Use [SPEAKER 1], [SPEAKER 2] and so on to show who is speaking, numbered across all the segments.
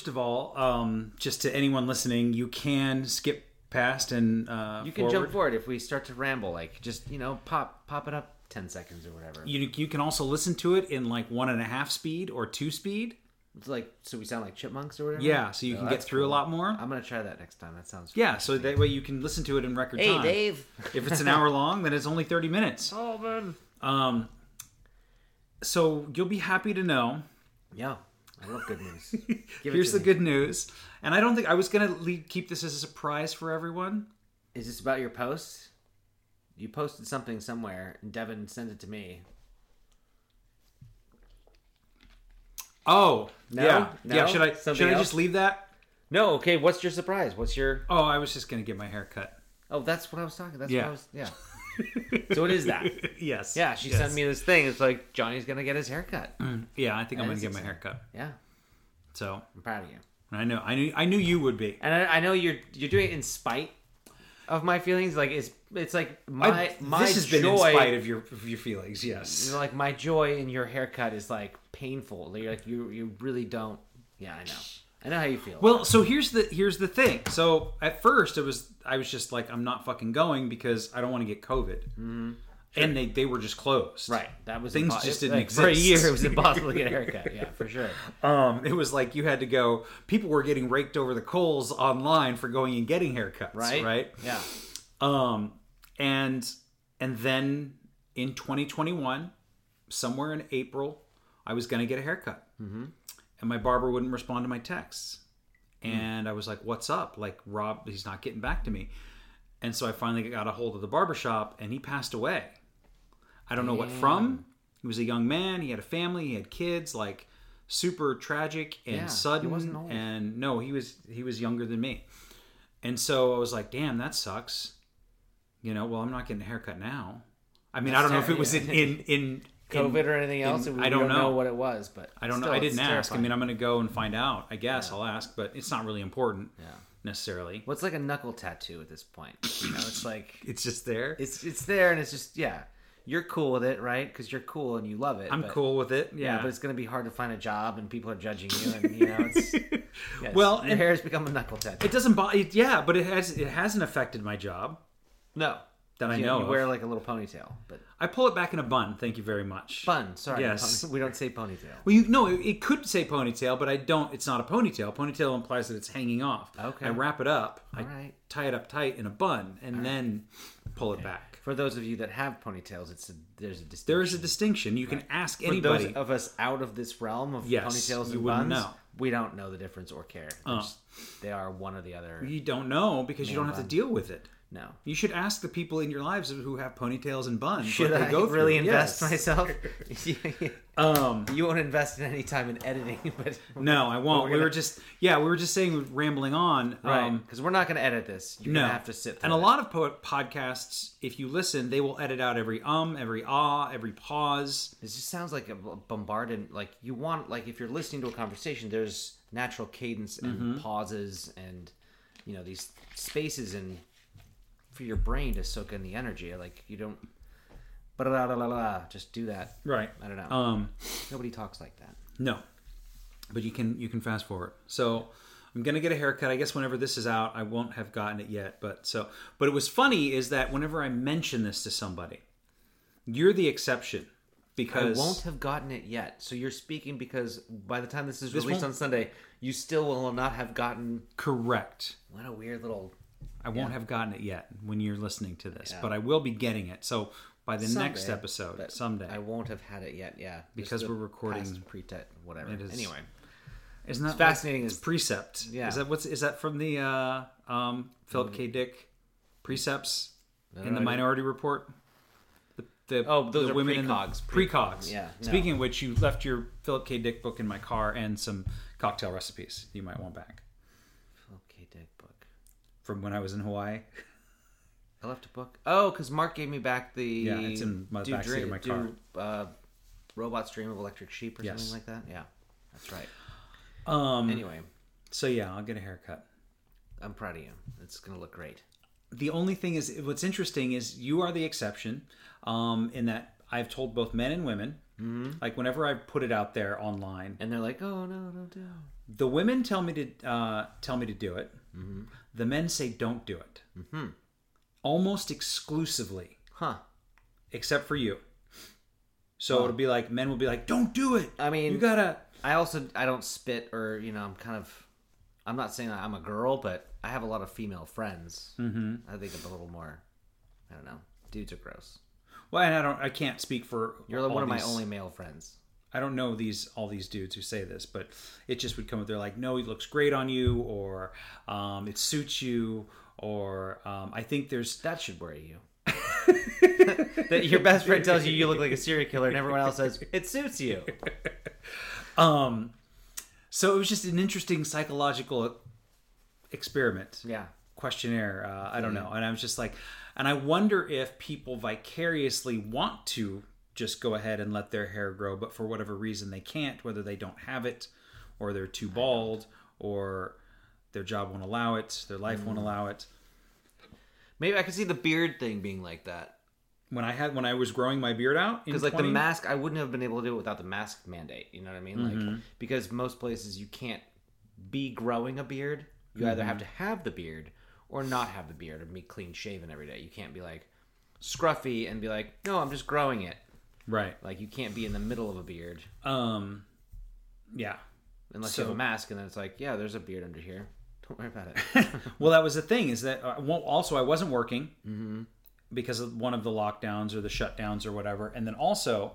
[SPEAKER 1] First of all, um, just to anyone listening, you can skip past and uh,
[SPEAKER 2] You can jump forward if we start to ramble. Like just you know, pop pop it up ten seconds or whatever.
[SPEAKER 1] You, you can also listen to it in like one and a half speed or two speed.
[SPEAKER 2] It's like so we sound like chipmunks or whatever.
[SPEAKER 1] Yeah, so you
[SPEAKER 2] Oh,
[SPEAKER 1] can get through a lot more.
[SPEAKER 2] I'm gonna try that next time. That sounds.
[SPEAKER 1] Yeah, so that way you can listen to it in record
[SPEAKER 2] Hey
[SPEAKER 1] time.
[SPEAKER 2] Dave.
[SPEAKER 1] If it's an hour long, then it's only 30 minutes.
[SPEAKER 2] Oh man.
[SPEAKER 1] Um, so you'll be happy to know.
[SPEAKER 2] Yeah, I love good news.
[SPEAKER 1] Here's the
[SPEAKER 2] me.
[SPEAKER 1] good news. And I don't think I was going to keep this as a surprise for everyone.
[SPEAKER 2] Is this about your post? You posted something somewhere, and Devin sent it to me.
[SPEAKER 1] Oh,
[SPEAKER 2] No?
[SPEAKER 1] yeah.
[SPEAKER 2] No?
[SPEAKER 1] Yeah, should I
[SPEAKER 2] Something
[SPEAKER 1] should I
[SPEAKER 2] else?
[SPEAKER 1] just leave that?
[SPEAKER 2] No, okay. What's your surprise? What's your?
[SPEAKER 1] Oh, I was just going to get my hair cut.
[SPEAKER 2] Oh, that's what I was talking. That's
[SPEAKER 1] Yeah.
[SPEAKER 2] what I was. Yeah. so it is that.
[SPEAKER 1] yes.
[SPEAKER 2] Yeah, she
[SPEAKER 1] yes.
[SPEAKER 2] sent me this thing. It's like Johnny's gonna get his haircut. Mm.
[SPEAKER 1] Yeah, I think I'm gonna get my haircut.
[SPEAKER 2] Yeah,
[SPEAKER 1] So,
[SPEAKER 2] I'm proud of you.
[SPEAKER 1] I know I knew I knew you would be.
[SPEAKER 2] And I, I know you're you're doing it in spite of my feelings. Like it's it's like my
[SPEAKER 1] I-
[SPEAKER 2] my
[SPEAKER 1] this has
[SPEAKER 2] joy.
[SPEAKER 1] been in spite of your of your feelings.
[SPEAKER 2] you
[SPEAKER 1] Yes.
[SPEAKER 2] know, like my joy in your haircut is like painful. You're like you you really don't. Yeah, I know. I know how you feel.
[SPEAKER 1] Well, so here's the here's the thing. So at first it was I was just like I'm not fucking going because I don't want to get COVID. Mm-hmm. And they they were just closed.
[SPEAKER 2] right, that was
[SPEAKER 1] Things
[SPEAKER 2] impo-
[SPEAKER 1] just didn't
[SPEAKER 2] like, For a year, it was impossible to get a haircut. Yeah, for sure.
[SPEAKER 1] Um, it was like you had to go. People were getting raked over the coals online for going and getting haircuts.
[SPEAKER 2] Right.
[SPEAKER 1] Right.
[SPEAKER 2] Yeah.
[SPEAKER 1] Um, and and then in 2021, somewhere in April, I was gonna get a haircut, mm-hmm. And my barber wouldn't respond to my texts, and I was like, "What's up?" Like Rob, he's not getting back to me, and so I finally got a hold of the barber shop, and he passed away. I don't know what from. He was a young man. He had a family. He had kids. Like super tragic and
[SPEAKER 2] Yeah, he
[SPEAKER 1] sudden.
[SPEAKER 2] wasn't old.
[SPEAKER 1] And no, he was he was younger than me. And so I was like, "Damn, that sucks." You know, well, I'm not getting a haircut now. I mean, I don't know if it was in in, in
[SPEAKER 2] COVID
[SPEAKER 1] in-
[SPEAKER 2] or anything else.
[SPEAKER 1] in-
[SPEAKER 2] we
[SPEAKER 1] I don't know.
[SPEAKER 2] what it was, but
[SPEAKER 1] I don't know. I didn't ask. I mean, I'm going to go and find out. I guess I'll ask, but it's not really important
[SPEAKER 2] Yeah.
[SPEAKER 1] necessarily.
[SPEAKER 2] What's like a knuckle tattoo at this point? You know, it's like
[SPEAKER 1] It's just there.
[SPEAKER 2] it's it's there, and it's just yeah, you're cool with it, right? Because you're cool and you love it.
[SPEAKER 1] I'm
[SPEAKER 2] but-
[SPEAKER 1] cool with it.
[SPEAKER 2] Yeah,
[SPEAKER 1] Yeah,
[SPEAKER 2] but it's gonna be hard to find a job, and people are judging you, and you know, it's, yes,
[SPEAKER 1] Well,
[SPEAKER 2] your hair has become a knuckle tattoo.
[SPEAKER 1] it doesn't bother. Yeah, but it has. It hasn't affected my job
[SPEAKER 2] no,
[SPEAKER 1] that I
[SPEAKER 2] you,
[SPEAKER 1] know.
[SPEAKER 2] you
[SPEAKER 1] of.
[SPEAKER 2] wear like a little ponytail, but
[SPEAKER 1] I pull it back in a bun. Thank you very much.
[SPEAKER 2] Bun. Sorry,
[SPEAKER 1] Yes.
[SPEAKER 2] we don't say ponytail.
[SPEAKER 1] Well, you no, it, it could say ponytail, but I don't. It's not a ponytail. Ponytail implies that it's hanging off.
[SPEAKER 2] Okay.
[SPEAKER 1] I wrap it up. I
[SPEAKER 2] All right.
[SPEAKER 1] tie it up tight in a bun, and then pull it back.
[SPEAKER 2] For those of you that have ponytails, it's a, there's a distinction.
[SPEAKER 1] There is a distinction. You can ask
[SPEAKER 2] For
[SPEAKER 1] anybody.
[SPEAKER 2] those of us out of this realm of
[SPEAKER 1] Yes,
[SPEAKER 2] ponytails and buns,
[SPEAKER 1] know.
[SPEAKER 2] we don't know the difference or care.
[SPEAKER 1] Oh.
[SPEAKER 2] They are one or the other.
[SPEAKER 1] you don't know because you don't have to deal with it.
[SPEAKER 2] No.
[SPEAKER 1] You should ask the people in your lives who have ponytails and buns.
[SPEAKER 2] Should I
[SPEAKER 1] go through.
[SPEAKER 2] really invest
[SPEAKER 1] Yes.
[SPEAKER 2] myself?
[SPEAKER 1] Um,
[SPEAKER 2] you won't invest in any time in editing, but
[SPEAKER 1] no, I won't.
[SPEAKER 2] we're
[SPEAKER 1] We were
[SPEAKER 2] gonna-
[SPEAKER 1] just yeah, we were just saying rambling on.
[SPEAKER 2] right
[SPEAKER 1] Um,
[SPEAKER 2] because we're not going to edit this. You're
[SPEAKER 1] no,
[SPEAKER 2] going to have to sit.
[SPEAKER 1] and
[SPEAKER 2] through
[SPEAKER 1] a lot of po- podcasts, if you listen, they will edit out every um, every ah, every pause.
[SPEAKER 2] This just sounds like a bombarded. Like you want, like if you're listening to a conversation, there's natural cadence and
[SPEAKER 1] Mm-hmm.
[SPEAKER 2] pauses, and you know these spaces and for your brain to soak in the energy. Like you don't, la la la. Just do that.
[SPEAKER 1] Right.
[SPEAKER 2] I don't know.
[SPEAKER 1] Um,
[SPEAKER 2] Nobody talks like that.
[SPEAKER 1] No, but you can you can fast forward. So I'm gonna get a haircut. I guess whenever this is out, I won't have gotten it yet. But so, but it was funny is that whenever I mention this to somebody, you're the exception because I
[SPEAKER 2] won't have gotten it yet. So you're speaking because by the time this is
[SPEAKER 1] This
[SPEAKER 2] released on Sunday, you still will not have gotten.
[SPEAKER 1] correct.
[SPEAKER 2] What a weird little.
[SPEAKER 1] I won't have gotten it yet when you're listening to this,
[SPEAKER 2] Yeah.
[SPEAKER 1] but I will be getting it. So by the next episode, someday,
[SPEAKER 2] I won't have had it yet. Yeah,
[SPEAKER 1] Because we're recording-
[SPEAKER 2] past whatever.
[SPEAKER 1] It is-
[SPEAKER 2] Anyway,
[SPEAKER 1] isn't that
[SPEAKER 2] fascinating
[SPEAKER 1] It's
[SPEAKER 2] is-
[SPEAKER 1] precept.
[SPEAKER 2] Yeah.
[SPEAKER 1] Is that what's is that from the uh, um, Philip K. Dick precepts in the
[SPEAKER 2] I didn't-
[SPEAKER 1] Minority Report? The, the
[SPEAKER 2] Oh, those
[SPEAKER 1] the
[SPEAKER 2] are
[SPEAKER 1] women in the
[SPEAKER 2] precogs. Pre-
[SPEAKER 1] precogs.
[SPEAKER 2] yeah, no.
[SPEAKER 1] Speaking of which, you left your Philip K. Dick book in my car and some cocktail recipes you might want back
[SPEAKER 2] Okay, Dick book.
[SPEAKER 1] From when I was in Hawaii.
[SPEAKER 2] I left a book. Oh, because Mark gave me back the
[SPEAKER 1] Yeah, it's in my
[SPEAKER 2] Do
[SPEAKER 1] backseat
[SPEAKER 2] Dre-
[SPEAKER 1] of my
[SPEAKER 2] Do, uh, Robot's Dream of Electric Sheep or
[SPEAKER 1] Yes.
[SPEAKER 2] something like that. Yeah, that's right.
[SPEAKER 1] Um,
[SPEAKER 2] Anyway,
[SPEAKER 1] so yeah, I'll get a haircut.
[SPEAKER 2] I'm proud of you. It's gonna look great.
[SPEAKER 1] the only thing is what's interesting is you are the exception um, in that i've told both men and women
[SPEAKER 2] Mm-hmm.
[SPEAKER 1] like whenever i put it out there online
[SPEAKER 2] And they're like, "Oh no, don't do." it."
[SPEAKER 1] the women tell me to uh, tell me to do it
[SPEAKER 2] Mm-hmm.
[SPEAKER 1] The men say don't do it almost exclusively
[SPEAKER 2] Huh?
[SPEAKER 1] except for you so it'll be like men will be like don't do it
[SPEAKER 2] I mean,
[SPEAKER 1] you gotta
[SPEAKER 2] I also I don't spit or you know I'm kind of I'm not saying I'm a girl, but I have a lot of female friends. Mm-hmm. I think I'm a little more. I don't know. Dudes are gross.
[SPEAKER 1] well and i don't i can't speak for
[SPEAKER 2] You're one of my only male friends.
[SPEAKER 1] I don't know these all these dudes who say this, but it just would come up. They're like, "No, it looks great on you," or um, "It suits you," or um, "I think there's."
[SPEAKER 2] That should worry you. that your best friend tells you you look like a serial killer, and everyone else says it suits you.
[SPEAKER 1] Um, so it was just an interesting psychological experiment,
[SPEAKER 2] Yeah.
[SPEAKER 1] questionnaire. Uh, I don't know, and I was just like, and I wonder if people vicariously want to just go ahead and let their hair grow, but for whatever reason they can't, whether they don't have it, or they're too bald, or their job won't allow it, their life
[SPEAKER 2] Mm.
[SPEAKER 1] won't allow it.
[SPEAKER 2] Maybe I could see the beard thing being like that.
[SPEAKER 1] when I had when I was growing my beard out
[SPEAKER 2] Because like
[SPEAKER 1] 20
[SPEAKER 2] the mask, I wouldn't have been able to do it without the mask mandate. You know what I mean? Like because most places you can't be growing a beard. You either have to have the beard or not have the beard and be clean shaven every day. You can't be like scruffy and be like, no, I'm just growing it.
[SPEAKER 1] Right
[SPEAKER 2] Like you can't be in the middle of a beard
[SPEAKER 1] um yeah
[SPEAKER 2] unless you have a mask, and then it's like, yeah, there's a beard under here. Don't worry about it.
[SPEAKER 1] well that was the thing is that uh, also I wasn't working because of one of the lockdowns or the shutdowns or whatever and then also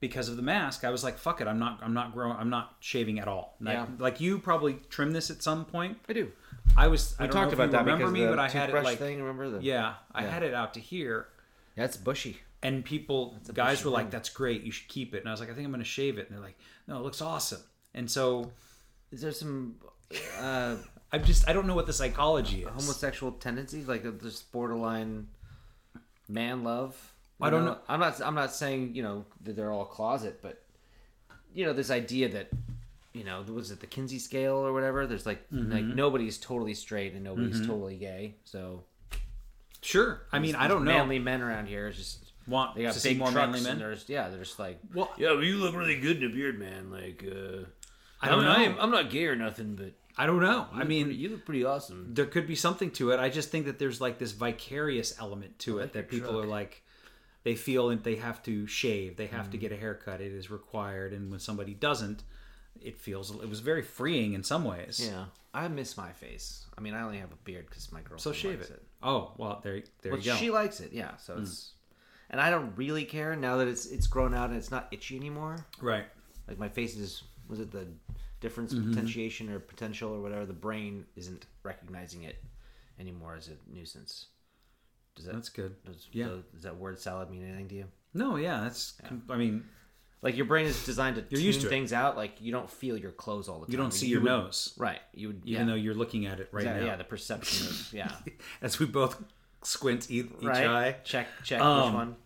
[SPEAKER 1] because of the mask I was like fuck it I'm not I'm not growing I'm not shaving at all I-
[SPEAKER 2] Yeah.
[SPEAKER 1] like you probably trim this at some point
[SPEAKER 2] I do.
[SPEAKER 1] I was I
[SPEAKER 2] We
[SPEAKER 1] don't
[SPEAKER 2] talked about
[SPEAKER 1] you
[SPEAKER 2] that
[SPEAKER 1] remember me but I had it like
[SPEAKER 2] thing. Remember the
[SPEAKER 1] yeah I
[SPEAKER 2] Yeah.
[SPEAKER 1] had it out to here
[SPEAKER 2] That's bushy.
[SPEAKER 1] And people guys were like that's great you should keep it and I was like I think I'm going to shave it and they're like no it looks awesome and so
[SPEAKER 2] Is there some uh,
[SPEAKER 1] I'm just I don't know what the psychology is.
[SPEAKER 2] homosexual tendencies, like uh, this borderline man love? You
[SPEAKER 1] I don't
[SPEAKER 2] know?
[SPEAKER 1] know.
[SPEAKER 2] I'm not. I'm not saying you know that they're all closet, but you know this idea that you know was it the Kinsey scale or whatever? There's like
[SPEAKER 1] Mm-hmm.
[SPEAKER 2] like nobody's totally straight and nobody's totally gay. So
[SPEAKER 1] Sure. I mean, I don't know.
[SPEAKER 2] Manly men around here is just
[SPEAKER 1] Want
[SPEAKER 2] they got
[SPEAKER 1] to see more
[SPEAKER 2] trucks
[SPEAKER 1] manly men?
[SPEAKER 2] and there's yeah they're just like
[SPEAKER 1] Well,
[SPEAKER 2] yeah well, you look really good in a beard man like uh,
[SPEAKER 1] I don't
[SPEAKER 2] mean,
[SPEAKER 1] know.
[SPEAKER 2] I'm not gay or nothing but
[SPEAKER 1] I don't know. I mean,
[SPEAKER 2] pretty- you look pretty awesome.
[SPEAKER 1] there could be something to it. I just think that there's like this vicarious element to it that people
[SPEAKER 2] truck.
[SPEAKER 1] are like they feel that they have to shave, they have to
[SPEAKER 2] Mm.
[SPEAKER 1] get a haircut. It is required, and when somebody doesn't, it feels it was very freeing in some ways.
[SPEAKER 2] Yeah, I miss my face. I mean, I only have a beard because my girlfriend
[SPEAKER 1] So shave
[SPEAKER 2] likes
[SPEAKER 1] it. Oh well, there there
[SPEAKER 2] Well,
[SPEAKER 1] you go.
[SPEAKER 2] she likes it, yeah. So it's, and I don't really care now that it's it's grown out and it's not itchy anymore.
[SPEAKER 1] right.
[SPEAKER 2] Like my face is, was it the difference
[SPEAKER 1] Mm-hmm.
[SPEAKER 2] potentiation or potential or whatever? The brain isn't recognizing it anymore as a nuisance. Does that
[SPEAKER 1] That's good.
[SPEAKER 2] does,
[SPEAKER 1] Yeah.
[SPEAKER 2] does, does that word salad mean anything to you?
[SPEAKER 1] No, yeah, that's. I mean,
[SPEAKER 2] Like your brain is designed to
[SPEAKER 1] You're
[SPEAKER 2] tune
[SPEAKER 1] to
[SPEAKER 2] things out. Like you don't feel your clothes all the time.
[SPEAKER 1] you don't see
[SPEAKER 2] you
[SPEAKER 1] your
[SPEAKER 2] would-
[SPEAKER 1] nose,
[SPEAKER 2] right? You would,
[SPEAKER 1] even
[SPEAKER 2] yeah.
[SPEAKER 1] though you're looking at it right
[SPEAKER 2] yeah,
[SPEAKER 1] now.
[SPEAKER 2] yeah, the perception of yeah,
[SPEAKER 1] As we both squint e- each
[SPEAKER 2] right.
[SPEAKER 1] eye.
[SPEAKER 2] Check check
[SPEAKER 1] Um,
[SPEAKER 2] which one.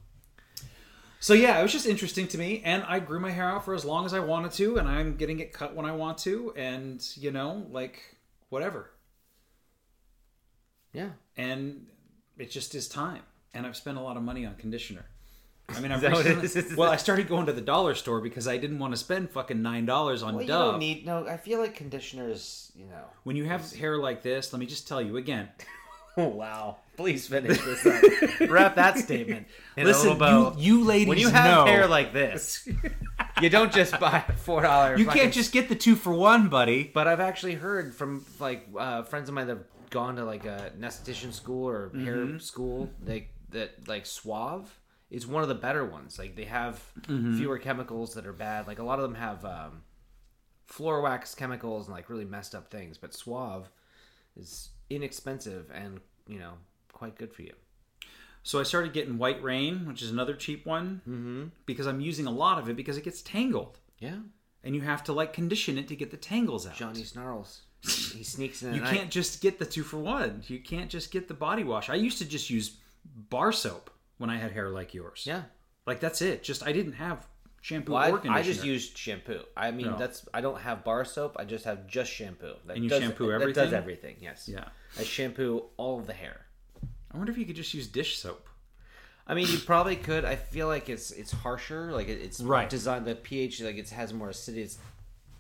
[SPEAKER 1] So yeah, it was just interesting to me, and I grew my hair out for as long as I wanted to, and I'm getting it cut when I want to, and you know, like whatever.
[SPEAKER 2] Yeah.
[SPEAKER 1] And it just is time, and I've spent a lot of money on conditioner. I mean, I've
[SPEAKER 2] that what it
[SPEAKER 1] recently- well, I started going to the dollar store because I didn't want to spend fucking nine dollars on
[SPEAKER 2] Well, you
[SPEAKER 1] Dove.
[SPEAKER 2] don't need no. I feel like conditioners. You know.
[SPEAKER 1] when you have hair like this, let me just tell you again.
[SPEAKER 2] Oh wow! Please finish this up. Wrap that statement. In a
[SPEAKER 1] Listen,
[SPEAKER 2] little bow.
[SPEAKER 1] you, you ladies
[SPEAKER 2] when you have
[SPEAKER 1] know
[SPEAKER 2] hair like this, you don't just buy a four dollar.
[SPEAKER 1] you can't just get the two for one, buddy.
[SPEAKER 2] But I've actually heard from like uh, friends of mine that have gone to like a esthetician school or
[SPEAKER 1] Mm-hmm.
[SPEAKER 2] hair school. They that like Suave is one of the better ones. Like they have
[SPEAKER 1] Mm-hmm.
[SPEAKER 2] fewer chemicals that are bad. Like a lot of them have um, floor wax chemicals and like really messed up things. But Suave is inexpensive and you know quite good for you.
[SPEAKER 1] So I started getting White Rain, which is another cheap one, mm-hmm. because I'm using a lot of it because it gets tangled,
[SPEAKER 2] Yeah.
[SPEAKER 1] and you have to like condition it to get the tangles out.
[SPEAKER 2] Johnny Snarls. He sneaks in.
[SPEAKER 1] You
[SPEAKER 2] night.
[SPEAKER 1] can't just get the two for one. You can't just get the body wash. I used to just use bar soap when I had hair like yours.
[SPEAKER 2] Yeah.
[SPEAKER 1] like that's it. Just I didn't have shampoo
[SPEAKER 2] Well, I. I just use shampoo. I mean,
[SPEAKER 1] No.
[SPEAKER 2] that's I don't have bar soap. I just have just shampoo. That
[SPEAKER 1] And you
[SPEAKER 2] does,
[SPEAKER 1] shampoo
[SPEAKER 2] That
[SPEAKER 1] everything?
[SPEAKER 2] does everything. Yes.
[SPEAKER 1] yeah.
[SPEAKER 2] I shampoo all of the hair.
[SPEAKER 1] I wonder if you could just use dish soap.
[SPEAKER 2] I mean, you probably could. I feel like it's it's harsher. Like it, it's
[SPEAKER 1] Right.
[SPEAKER 2] designed. The pH like it has more acidity,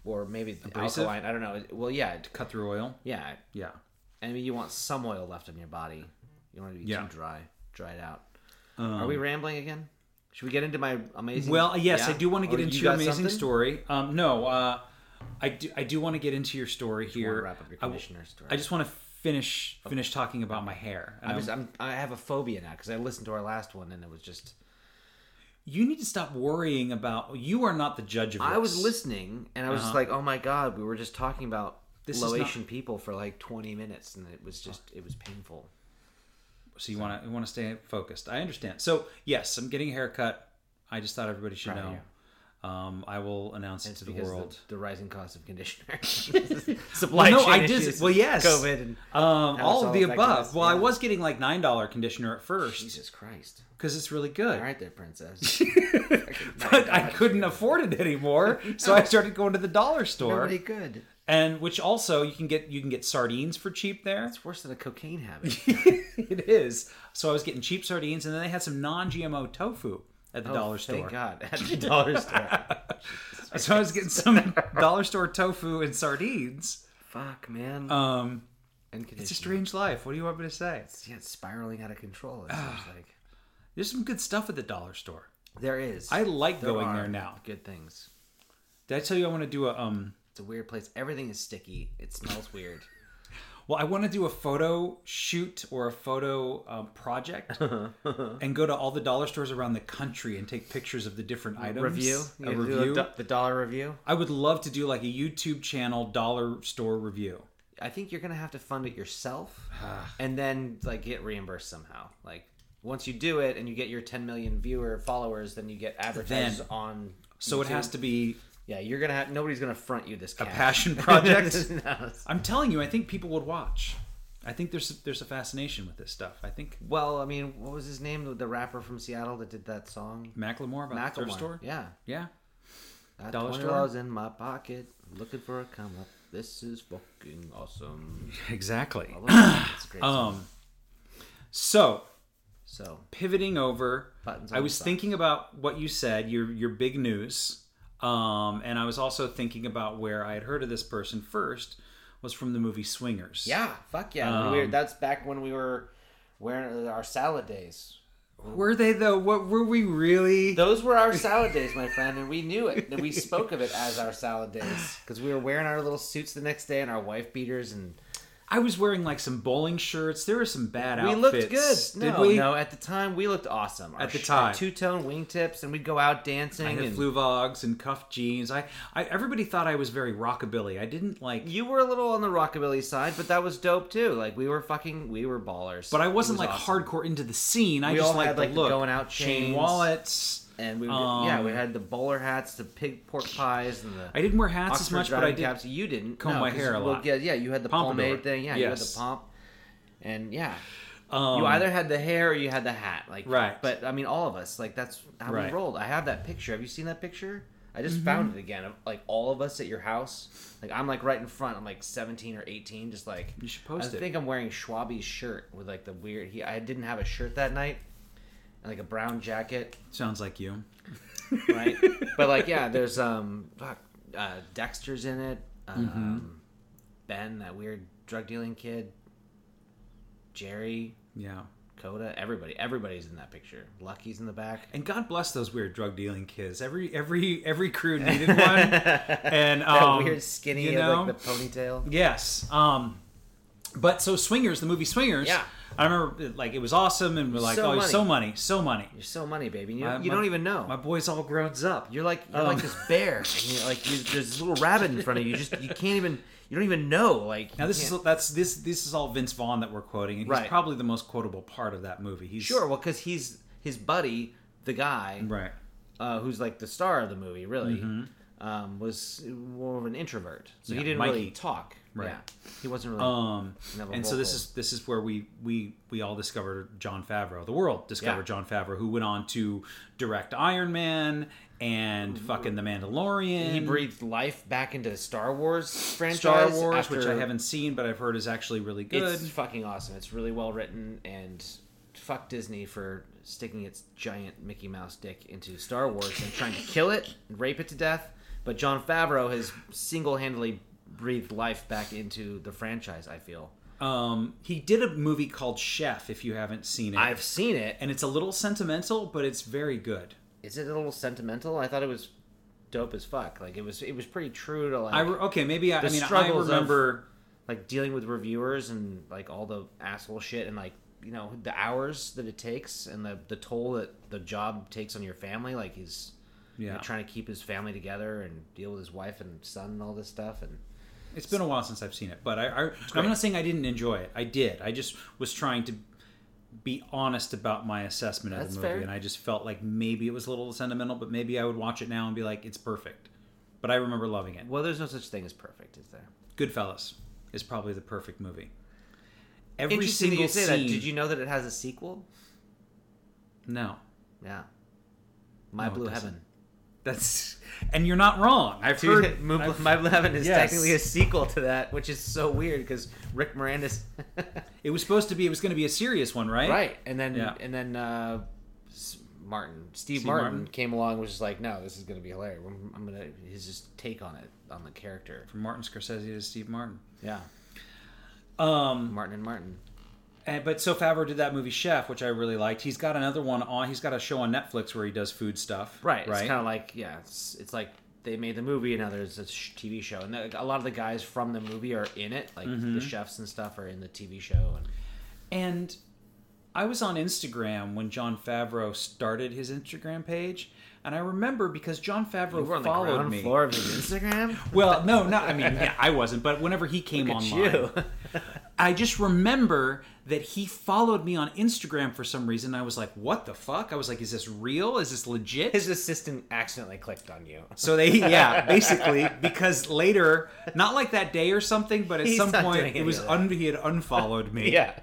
[SPEAKER 2] or maybe the
[SPEAKER 1] Abrasive?
[SPEAKER 2] alkaline. I don't know. Well, yeah, it-
[SPEAKER 1] Cut through oil.
[SPEAKER 2] yeah.
[SPEAKER 1] Yeah.
[SPEAKER 2] I mean, you want some oil left on your body. You don't want to be
[SPEAKER 1] Yeah. Um,
[SPEAKER 2] too dry, dried out. Are we rambling again? Should we get into my amazing?
[SPEAKER 1] Well, yes,
[SPEAKER 2] Yeah?
[SPEAKER 1] I do want to
[SPEAKER 2] Or
[SPEAKER 1] get
[SPEAKER 2] you
[SPEAKER 1] into your amazing
[SPEAKER 2] something?
[SPEAKER 1] story. Um, no, uh, I do. I do want to get into your story
[SPEAKER 2] Wanna
[SPEAKER 1] here.
[SPEAKER 2] wrap up your
[SPEAKER 1] I
[SPEAKER 2] story.
[SPEAKER 1] I just want to finish finish talking about my hair.
[SPEAKER 2] I'm just, I'm, I have a phobia now because I listened to our last one and it was just.
[SPEAKER 1] you need to stop worrying about. You are not the judge of this.
[SPEAKER 2] I was listening and I was just like, oh my god, we were just talking about
[SPEAKER 1] Uh-huh. This is not-
[SPEAKER 2] people for like 20 minutes and it was just, it was painful.
[SPEAKER 1] So you want to you want to stay focused. I understand. So yes, I'm getting a haircut. I just thought everybody should know. Um, I will announce it to the world.
[SPEAKER 2] the, the rising cost of conditioner, supply
[SPEAKER 1] Well, no,
[SPEAKER 2] chain
[SPEAKER 1] I did-
[SPEAKER 2] issues,
[SPEAKER 1] well, yes.
[SPEAKER 2] COVID, and
[SPEAKER 1] Um, all of the above. Well, I was getting like nine dollar conditioner at first
[SPEAKER 2] Jesus Christ!
[SPEAKER 1] because it's really good.
[SPEAKER 2] All right, there, princess.
[SPEAKER 1] but I couldn't afford it anymore, so I started going to the dollar store,
[SPEAKER 2] Nobody good.
[SPEAKER 1] And which also you can get you can get sardines for cheap there.
[SPEAKER 2] It's worse than a cocaine habit.
[SPEAKER 1] it is. So I was getting cheap sardines, and then they had some non-GMO tofu at the
[SPEAKER 2] Oh,
[SPEAKER 1] dollar store.
[SPEAKER 2] Thank God, at the dollar store.
[SPEAKER 1] So I was getting some dollar store tofu and sardines.
[SPEAKER 2] Fuck, man.
[SPEAKER 1] Um, it's a strange life. What do you want me to say?
[SPEAKER 2] Yeah, it's spiraling out of control. It seems like
[SPEAKER 1] There's some good stuff at the dollar store.
[SPEAKER 2] there is.
[SPEAKER 1] I like
[SPEAKER 2] There
[SPEAKER 1] going there now.
[SPEAKER 2] Good things.
[SPEAKER 1] Did I tell you I want to do a um?
[SPEAKER 2] It's a weird place. Everything is sticky. It smells weird.
[SPEAKER 1] Well, I want to do a photo shoot or a photo um, project and go to all the dollar stores around the country and take pictures of the different items.
[SPEAKER 2] review.
[SPEAKER 1] A
[SPEAKER 2] You do
[SPEAKER 1] review.
[SPEAKER 2] do- the dollar review.
[SPEAKER 1] I would love to do like a YouTube channel dollar store review.
[SPEAKER 2] I think you're gonna have to fund it yourself, and then like get reimbursed somehow. Like once you do it and you get your 10 million viewer followers, then you get advertised
[SPEAKER 1] Then-
[SPEAKER 2] on.
[SPEAKER 1] So it has to be
[SPEAKER 2] Yeah, you're gonna have. Nobody's gonna front you this
[SPEAKER 1] a passion project.
[SPEAKER 2] No,
[SPEAKER 1] I'm telling you, I think people would watch. I think there's there's a fascination with this stuff. I think
[SPEAKER 2] well, I mean, what was his name? The- rapper from Seattle that did that song.
[SPEAKER 1] Macklemore about the thrift store.
[SPEAKER 2] Yeah.
[SPEAKER 1] Yeah,
[SPEAKER 2] Got
[SPEAKER 1] Dollar
[SPEAKER 2] $20 in my pocket, looking for a come up. This is fucking awesome.
[SPEAKER 1] exactly.
[SPEAKER 2] I love it. It's a great.
[SPEAKER 1] Um, so
[SPEAKER 2] So
[SPEAKER 1] pivoting over,
[SPEAKER 2] Buttons
[SPEAKER 1] I was thinking about what you said, your your big news, um, and I was also thinking about where I had heard of this person first was from the movie Swingers.
[SPEAKER 2] yeah, fuck yeah. When we were-
[SPEAKER 1] Um,
[SPEAKER 2] that's back when we were wearing our salad days.
[SPEAKER 1] Were they though? What were we really?
[SPEAKER 2] Those were our salad days, my friend, and we knew it. And we spoke of it as our salad days because we were wearing our little suits the next day and our wife beaters, and
[SPEAKER 1] I was wearing like some bowling shirts. There were some bad
[SPEAKER 2] we
[SPEAKER 1] outfits.
[SPEAKER 2] We looked good.
[SPEAKER 1] Did
[SPEAKER 2] no,
[SPEAKER 1] we?
[SPEAKER 2] no, at the time we looked awesome. Our
[SPEAKER 1] At the time.
[SPEAKER 2] two tone wingtips, and we'd go out dancing.
[SPEAKER 1] I had
[SPEAKER 2] and
[SPEAKER 1] Fluevogs and cuffed jeans. I, I everybody thought I was very rockabilly. I didn't like,
[SPEAKER 2] you were a little on the rockabilly side, but that was dope too. Like we were fucking, we were ballers.
[SPEAKER 1] but I wasn't
[SPEAKER 2] was
[SPEAKER 1] like
[SPEAKER 2] awesome.
[SPEAKER 1] hardcore into the scene. I
[SPEAKER 2] We
[SPEAKER 1] just liked
[SPEAKER 2] had,
[SPEAKER 1] the
[SPEAKER 2] like,
[SPEAKER 1] look.
[SPEAKER 2] going out
[SPEAKER 1] chain
[SPEAKER 2] chains.
[SPEAKER 1] wallets.
[SPEAKER 2] And we,
[SPEAKER 1] Um,
[SPEAKER 2] yeah, we had the bowler hats, the pig pork pies, and the.
[SPEAKER 1] I didn't wear hats
[SPEAKER 2] Oxford
[SPEAKER 1] as much, but I did.
[SPEAKER 2] caps. You didn't
[SPEAKER 1] comb
[SPEAKER 2] no,
[SPEAKER 1] my hair a lot.
[SPEAKER 2] Yeah, yeah, you had the
[SPEAKER 1] Pompadour.
[SPEAKER 2] pomade thing. Yeah, you had the pomp, and yeah,
[SPEAKER 1] Um,
[SPEAKER 2] you either had the hair or you had the hat. Like
[SPEAKER 1] Right.
[SPEAKER 2] But I mean, all of us like that's how
[SPEAKER 1] Right.
[SPEAKER 2] we rolled. I have that picture. Have you seen that picture? I just
[SPEAKER 1] Mm-hmm.
[SPEAKER 2] found it again of like all of us at your house. Like I'm like right in front. I'm like 17 or 18, just like
[SPEAKER 1] You should post
[SPEAKER 2] I
[SPEAKER 1] it.
[SPEAKER 2] think I'm wearing Schwabi's shirt with like the weird. He I didn't have a shirt that night, and like a brown jacket.
[SPEAKER 1] Sounds like you.
[SPEAKER 2] right? but like, yeah, there's um, fuck, uh, Dexter's in it. Um,
[SPEAKER 1] Mm-hmm.
[SPEAKER 2] Ben, that weird drug dealing kid. Jerry,
[SPEAKER 1] Yeah.
[SPEAKER 2] Coda, everybody, everybody's in that picture. Lucky's in the back.
[SPEAKER 1] And God bless those weird drug dealing kids. Every every every crew needed one. and
[SPEAKER 2] That
[SPEAKER 1] um,
[SPEAKER 2] weird skinny,
[SPEAKER 1] you know,
[SPEAKER 2] like the ponytail.
[SPEAKER 1] Yes. Um, but so Swingers, the movie Swingers.
[SPEAKER 2] Yeah.
[SPEAKER 1] I remember like it was awesome, and we're like,
[SPEAKER 2] So
[SPEAKER 1] oh,
[SPEAKER 2] money.
[SPEAKER 1] so money, so money.
[SPEAKER 2] You're so money, baby. You,
[SPEAKER 1] My-
[SPEAKER 2] you
[SPEAKER 1] my-
[SPEAKER 2] don't even know.
[SPEAKER 1] My boy's all grown up.
[SPEAKER 2] You're like you're
[SPEAKER 1] Um.
[SPEAKER 2] like this bear. And you're like you, there's this little rabbit in front of you. you. Just you can't even you don't even know. Like
[SPEAKER 1] Now
[SPEAKER 2] you
[SPEAKER 1] this
[SPEAKER 2] can't-
[SPEAKER 1] is that's this this is all Vince Vaughn that we're quoting, and he's
[SPEAKER 2] Right.
[SPEAKER 1] probably the most quotable part of that movie. He's
[SPEAKER 2] sure. Well, because he's his buddy, the guy
[SPEAKER 1] right.
[SPEAKER 2] uh, who's like the star of the movie, really, um, was more of an introvert, so
[SPEAKER 1] Mm-hmm. Yeah,
[SPEAKER 2] he didn't
[SPEAKER 1] Mikey.
[SPEAKER 2] really talk.
[SPEAKER 1] Right.
[SPEAKER 2] Yeah, he wasn't really.
[SPEAKER 1] Um, and so this is this is where we we we all discovered Jon Favreau. The world discovered
[SPEAKER 2] Yeah.
[SPEAKER 1] Jon Favreau, who went on to direct Iron Man and fucking The Mandalorian.
[SPEAKER 2] he breathed life back into the Star Wars franchise.
[SPEAKER 1] Star Wars, which I haven't seen, but I've heard is actually really good.
[SPEAKER 2] It's fucking awesome. It's really well written, and fuck Disney for sticking its giant Mickey Mouse dick into Star Wars and trying to kill it, and rape it to death. But Jon Favreau has single-handedly breathed life back into the franchise. I feel.
[SPEAKER 1] Um, he did a movie called Chef. If you haven't seen it,
[SPEAKER 2] I've seen it.
[SPEAKER 1] and it's a little sentimental, but it's very good.
[SPEAKER 2] Is it a little sentimental? I thought it was dope as fuck. Like it was. It was pretty true to like
[SPEAKER 1] I re- okay, maybe I, I mean I
[SPEAKER 2] struggles of-
[SPEAKER 1] remember.
[SPEAKER 2] like dealing with reviewers and like all the asshole shit and like you know the hours that it takes and the the toll that the job takes on your family. Like he's you know,
[SPEAKER 1] Yeah.
[SPEAKER 2] trying to keep his family together and deal with his wife and son and all this stuff. And
[SPEAKER 1] It's been a while since I've seen it, but I, I I'm not saying I didn't enjoy it. I did. I just was trying to be honest about my assessment of
[SPEAKER 2] That's
[SPEAKER 1] the movie,
[SPEAKER 2] fair.
[SPEAKER 1] and I just felt like maybe it was a little sentimental, but maybe I would watch it now and be like, it's perfect. But I remember loving it.
[SPEAKER 2] well, there's no such thing as perfect, is there?
[SPEAKER 1] Goodfellas is probably the perfect movie. Every
[SPEAKER 2] Interesting that
[SPEAKER 1] single
[SPEAKER 2] you say
[SPEAKER 1] scene.
[SPEAKER 2] that. Did you know that it has a sequel?
[SPEAKER 1] No,
[SPEAKER 2] Yeah. My
[SPEAKER 1] No, it
[SPEAKER 2] Blue
[SPEAKER 1] doesn't.
[SPEAKER 2] Heaven.
[SPEAKER 1] That's and you're not wrong. I've
[SPEAKER 2] Dude,
[SPEAKER 1] heard.
[SPEAKER 2] My
[SPEAKER 1] I've-
[SPEAKER 2] My Heaven is
[SPEAKER 1] Yes.
[SPEAKER 2] technically a sequel to that, which is so weird because Rick Moranis.
[SPEAKER 1] it was supposed to be. It was going to be a serious one, right?
[SPEAKER 2] right and then
[SPEAKER 1] Yeah.
[SPEAKER 2] and then uh martin steve,
[SPEAKER 1] Steve
[SPEAKER 2] martin,
[SPEAKER 1] Martin?
[SPEAKER 2] came along was just like no this is gonna be hilarious i'm, I'm gonna his just take on it on the character
[SPEAKER 1] From Martin Scorsese to Steve Martin.
[SPEAKER 2] yeah
[SPEAKER 1] Um,
[SPEAKER 2] martin and martin
[SPEAKER 1] And, but so Favreau did that movie Chef, which I really liked. He's got another one on. He's got a show on Netflix where he does food stuff.
[SPEAKER 2] right
[SPEAKER 1] Right.
[SPEAKER 2] it's kind of like yeah it's, it's like they made the movie and now there's a sh- tv show and the, a lot of the guys from the movie are in it like
[SPEAKER 1] Mm-hmm.
[SPEAKER 2] the chefs and stuff are in the tv show and
[SPEAKER 1] and I was on Instagram when Jon Favreau started his Instagram page, and I remember because Jon Favreau
[SPEAKER 2] you were on
[SPEAKER 1] followed
[SPEAKER 2] ground
[SPEAKER 1] me.
[SPEAKER 2] floor of his instagram
[SPEAKER 1] Well, no, not. I mean, yeah, I wasn't. But whenever he came
[SPEAKER 2] Look
[SPEAKER 1] online,
[SPEAKER 2] you.
[SPEAKER 1] I just remember that he followed me on Instagram for some reason. I was like, "What the fuck?" I was like, "Is this real? Is this legit?"
[SPEAKER 2] his assistant accidentally clicked on you
[SPEAKER 1] So they, yeah, basically, because later, not like that day or something, but at
[SPEAKER 2] He's
[SPEAKER 1] some point, it was un- he had unfollowed me.
[SPEAKER 2] yeah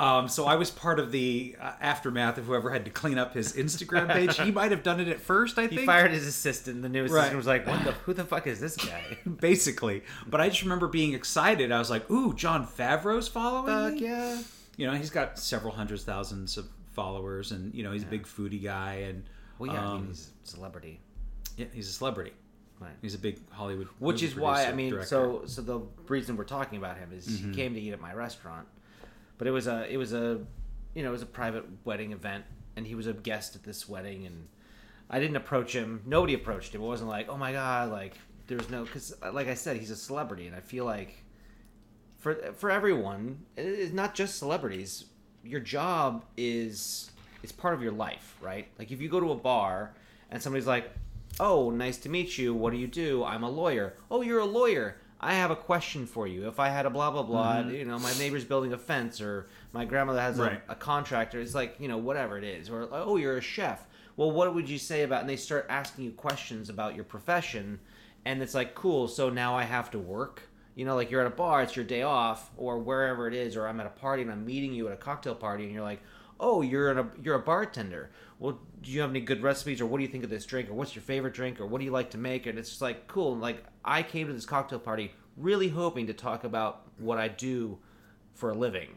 [SPEAKER 1] Um, so I was part of the uh, aftermath of whoever had to clean up his Instagram page. he might have done it at first, I
[SPEAKER 2] he
[SPEAKER 1] think.
[SPEAKER 2] fired his assistant the new assistant
[SPEAKER 1] Right.
[SPEAKER 2] was like what the who the fuck is this guy
[SPEAKER 1] basically. But I just remember being excited. I was like, "Ooh, Jon Favreau's following
[SPEAKER 2] fuck
[SPEAKER 1] me."
[SPEAKER 2] yeah
[SPEAKER 1] You know, he's got several hundred thousands of followers, and you know, he's a big foodie guy, and
[SPEAKER 2] Well, yeah, I mean,
[SPEAKER 1] um,
[SPEAKER 2] he's a celebrity,
[SPEAKER 1] yeah, he's a celebrity.
[SPEAKER 2] right?
[SPEAKER 1] He's a big Hollywood,
[SPEAKER 2] Which is why I mean,
[SPEAKER 1] director.
[SPEAKER 2] so so the reason we're talking about him is
[SPEAKER 1] Mm-hmm.
[SPEAKER 2] he came to eat at my restaurant, but it was a it was a you know it was a private wedding event, and he was a guest at this wedding, and I didn't approach him. Nobody approached him. It wasn't like, oh my god, like there's no because like I said, he's a celebrity, and I feel like for for everyone, it's not just celebrities. Your job is is part of your life, right? Like if you go to a bar and somebody's like, "Oh, nice to meet you. What do you do?" "I'm a lawyer." "Oh, you're a lawyer." I have a question for you. If I had a blah blah blah, mm-hmm. you know, my neighbor's building a fence, or my grandmother has
[SPEAKER 1] Right.
[SPEAKER 2] a, a contractor. It's like you know, whatever it is. Or oh, you're a chef. Well, what would you say about? And they start asking you questions about your profession, and it's like, cool. So now I have to work. You know, like you're at a bar, it's your day off, or wherever it is, or I'm at a party and I'm meeting you at a cocktail party, and you're like, oh, you're a you're a bartender. Well, do you have any good recipes, or what do you think of this drink, or what's your favorite drink, or what do you like to make? And it's just like cool. Like I came to this cocktail party really hoping to talk about what I do for a living.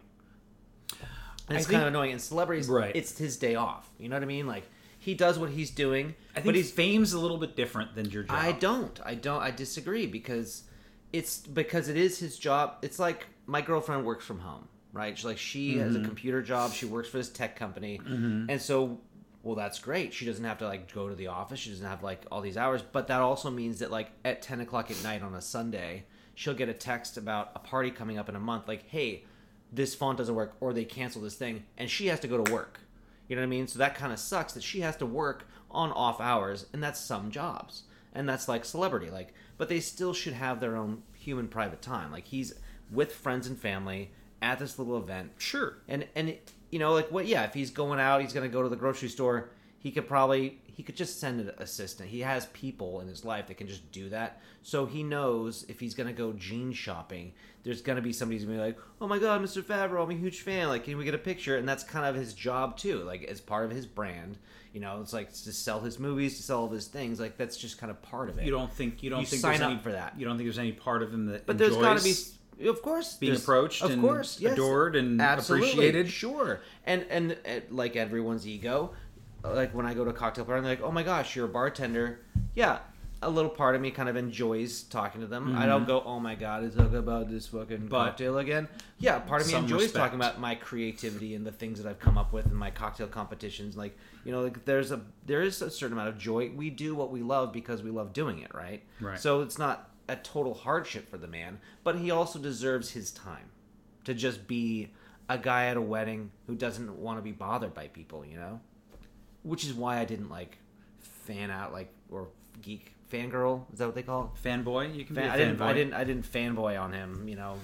[SPEAKER 2] And it's
[SPEAKER 1] think-
[SPEAKER 2] kind of annoying. And celebrities,
[SPEAKER 1] Right.
[SPEAKER 2] It's his day off. You know what I mean? Like he does what he's doing,
[SPEAKER 1] I think
[SPEAKER 2] but his
[SPEAKER 1] fame's a little bit different than your job.
[SPEAKER 2] I don't. I don't. I disagree because it's because it is his job. It's like my girlfriend works from home, right? She's like she has a mm-hmm. computer job. She works for this tech company, mm-hmm. and so well, that's great. She doesn't have to like go to the office. She doesn't have like all these hours. But that also means that like at ten o'clock at night on a Sunday, she'll get a text about a party coming up in a month. Like, hey, this font doesn't work, or they cancel this thing, and she has to go to work. You know what I mean? So that kind of sucks that she has to work on off hours, and that's some jobs, and that's like celebrity. Like, but they still should have their own human private time. Like he's with friends and family at this little event.
[SPEAKER 1] Sure.
[SPEAKER 2] And and it- you know, like what? Yeah, if he's going out, he's gonna go to the grocery store. He could probably he could just send an assistant. He has people in his life that can just do that. So he knows if he's gonna go jean shopping, there's gonna be somebody who's gonna be like, "Oh my god, Mr. Favreau, I'm a huge fan. Like, can we get a picture?" And that's kind of his job too. Like, as part of his brand, you know, it's like to sell his movies, to sell all of his things. Like, that's just kind of part of it.
[SPEAKER 1] You don't think you don't
[SPEAKER 2] You
[SPEAKER 1] think
[SPEAKER 2] sign
[SPEAKER 1] there's
[SPEAKER 2] up
[SPEAKER 1] any,
[SPEAKER 2] for that.
[SPEAKER 1] You don't think there's any part of him that
[SPEAKER 2] But there's got to be,
[SPEAKER 1] enjoys
[SPEAKER 2] of course,
[SPEAKER 1] being approached
[SPEAKER 2] of
[SPEAKER 1] and
[SPEAKER 2] course, yes.
[SPEAKER 1] adored and
[SPEAKER 2] Absolutely,
[SPEAKER 1] appreciated.
[SPEAKER 2] Sure, and and like everyone's ego, like when I go to a cocktail party, and they're like, "Oh my gosh, you're a bartender." Yeah, a little part of me kind of enjoys talking to them. I don't go, "Oh my god, it's talking about this fucking
[SPEAKER 1] Mm-hmm. But
[SPEAKER 2] cocktail again." Yeah, part of me enjoys
[SPEAKER 1] respect.
[SPEAKER 2] talking about my creativity and the things that I've come up with in my cocktail competitions. Like you know, like there's a there is a certain amount of joy. We do what we love because we love doing it, right?
[SPEAKER 1] Right.
[SPEAKER 2] So it's not a total hardship for the man, but he also deserves his time to just be a guy at a wedding who doesn't want to be bothered by people, you know? Which is why I didn't like fan out like or geek fangirl, is that what they call it?
[SPEAKER 1] fanboy. You can
[SPEAKER 2] Fan,
[SPEAKER 1] be a
[SPEAKER 2] I didn't
[SPEAKER 1] fanboy.
[SPEAKER 2] I didn't I didn't fanboy on him, you know.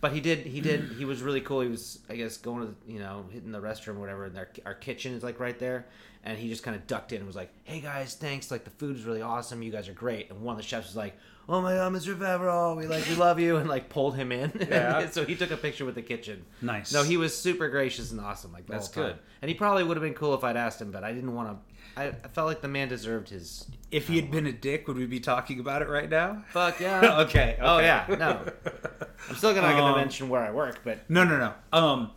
[SPEAKER 2] But he did he did he was really cool. He was I guess going to you know, hitting the restroom or whatever and their, our kitchen is like right there and he just kind of ducked in and was like, "Hey guys, thanks. Like the food is really awesome. You guys are great." And one of the chefs was like, "Oh my god, Mr. Favreau, we like we love you." And like pulled him in.
[SPEAKER 1] Yeah.
[SPEAKER 2] so he took a picture with the kitchen.
[SPEAKER 1] Nice.
[SPEAKER 2] No, he was super gracious and awesome. Like
[SPEAKER 1] That's good.
[SPEAKER 2] And he probably would have been cool if I'd asked him, but I didn't want to. I, I felt like the man deserved his.
[SPEAKER 1] If he had been a dick, would we be talking about it right now?
[SPEAKER 2] Fuck yeah.
[SPEAKER 1] okay,
[SPEAKER 2] Oh yeah. No. I'm still gonna, gonna
[SPEAKER 1] Um,
[SPEAKER 2] mention where I work, but
[SPEAKER 1] No, no, no. Um,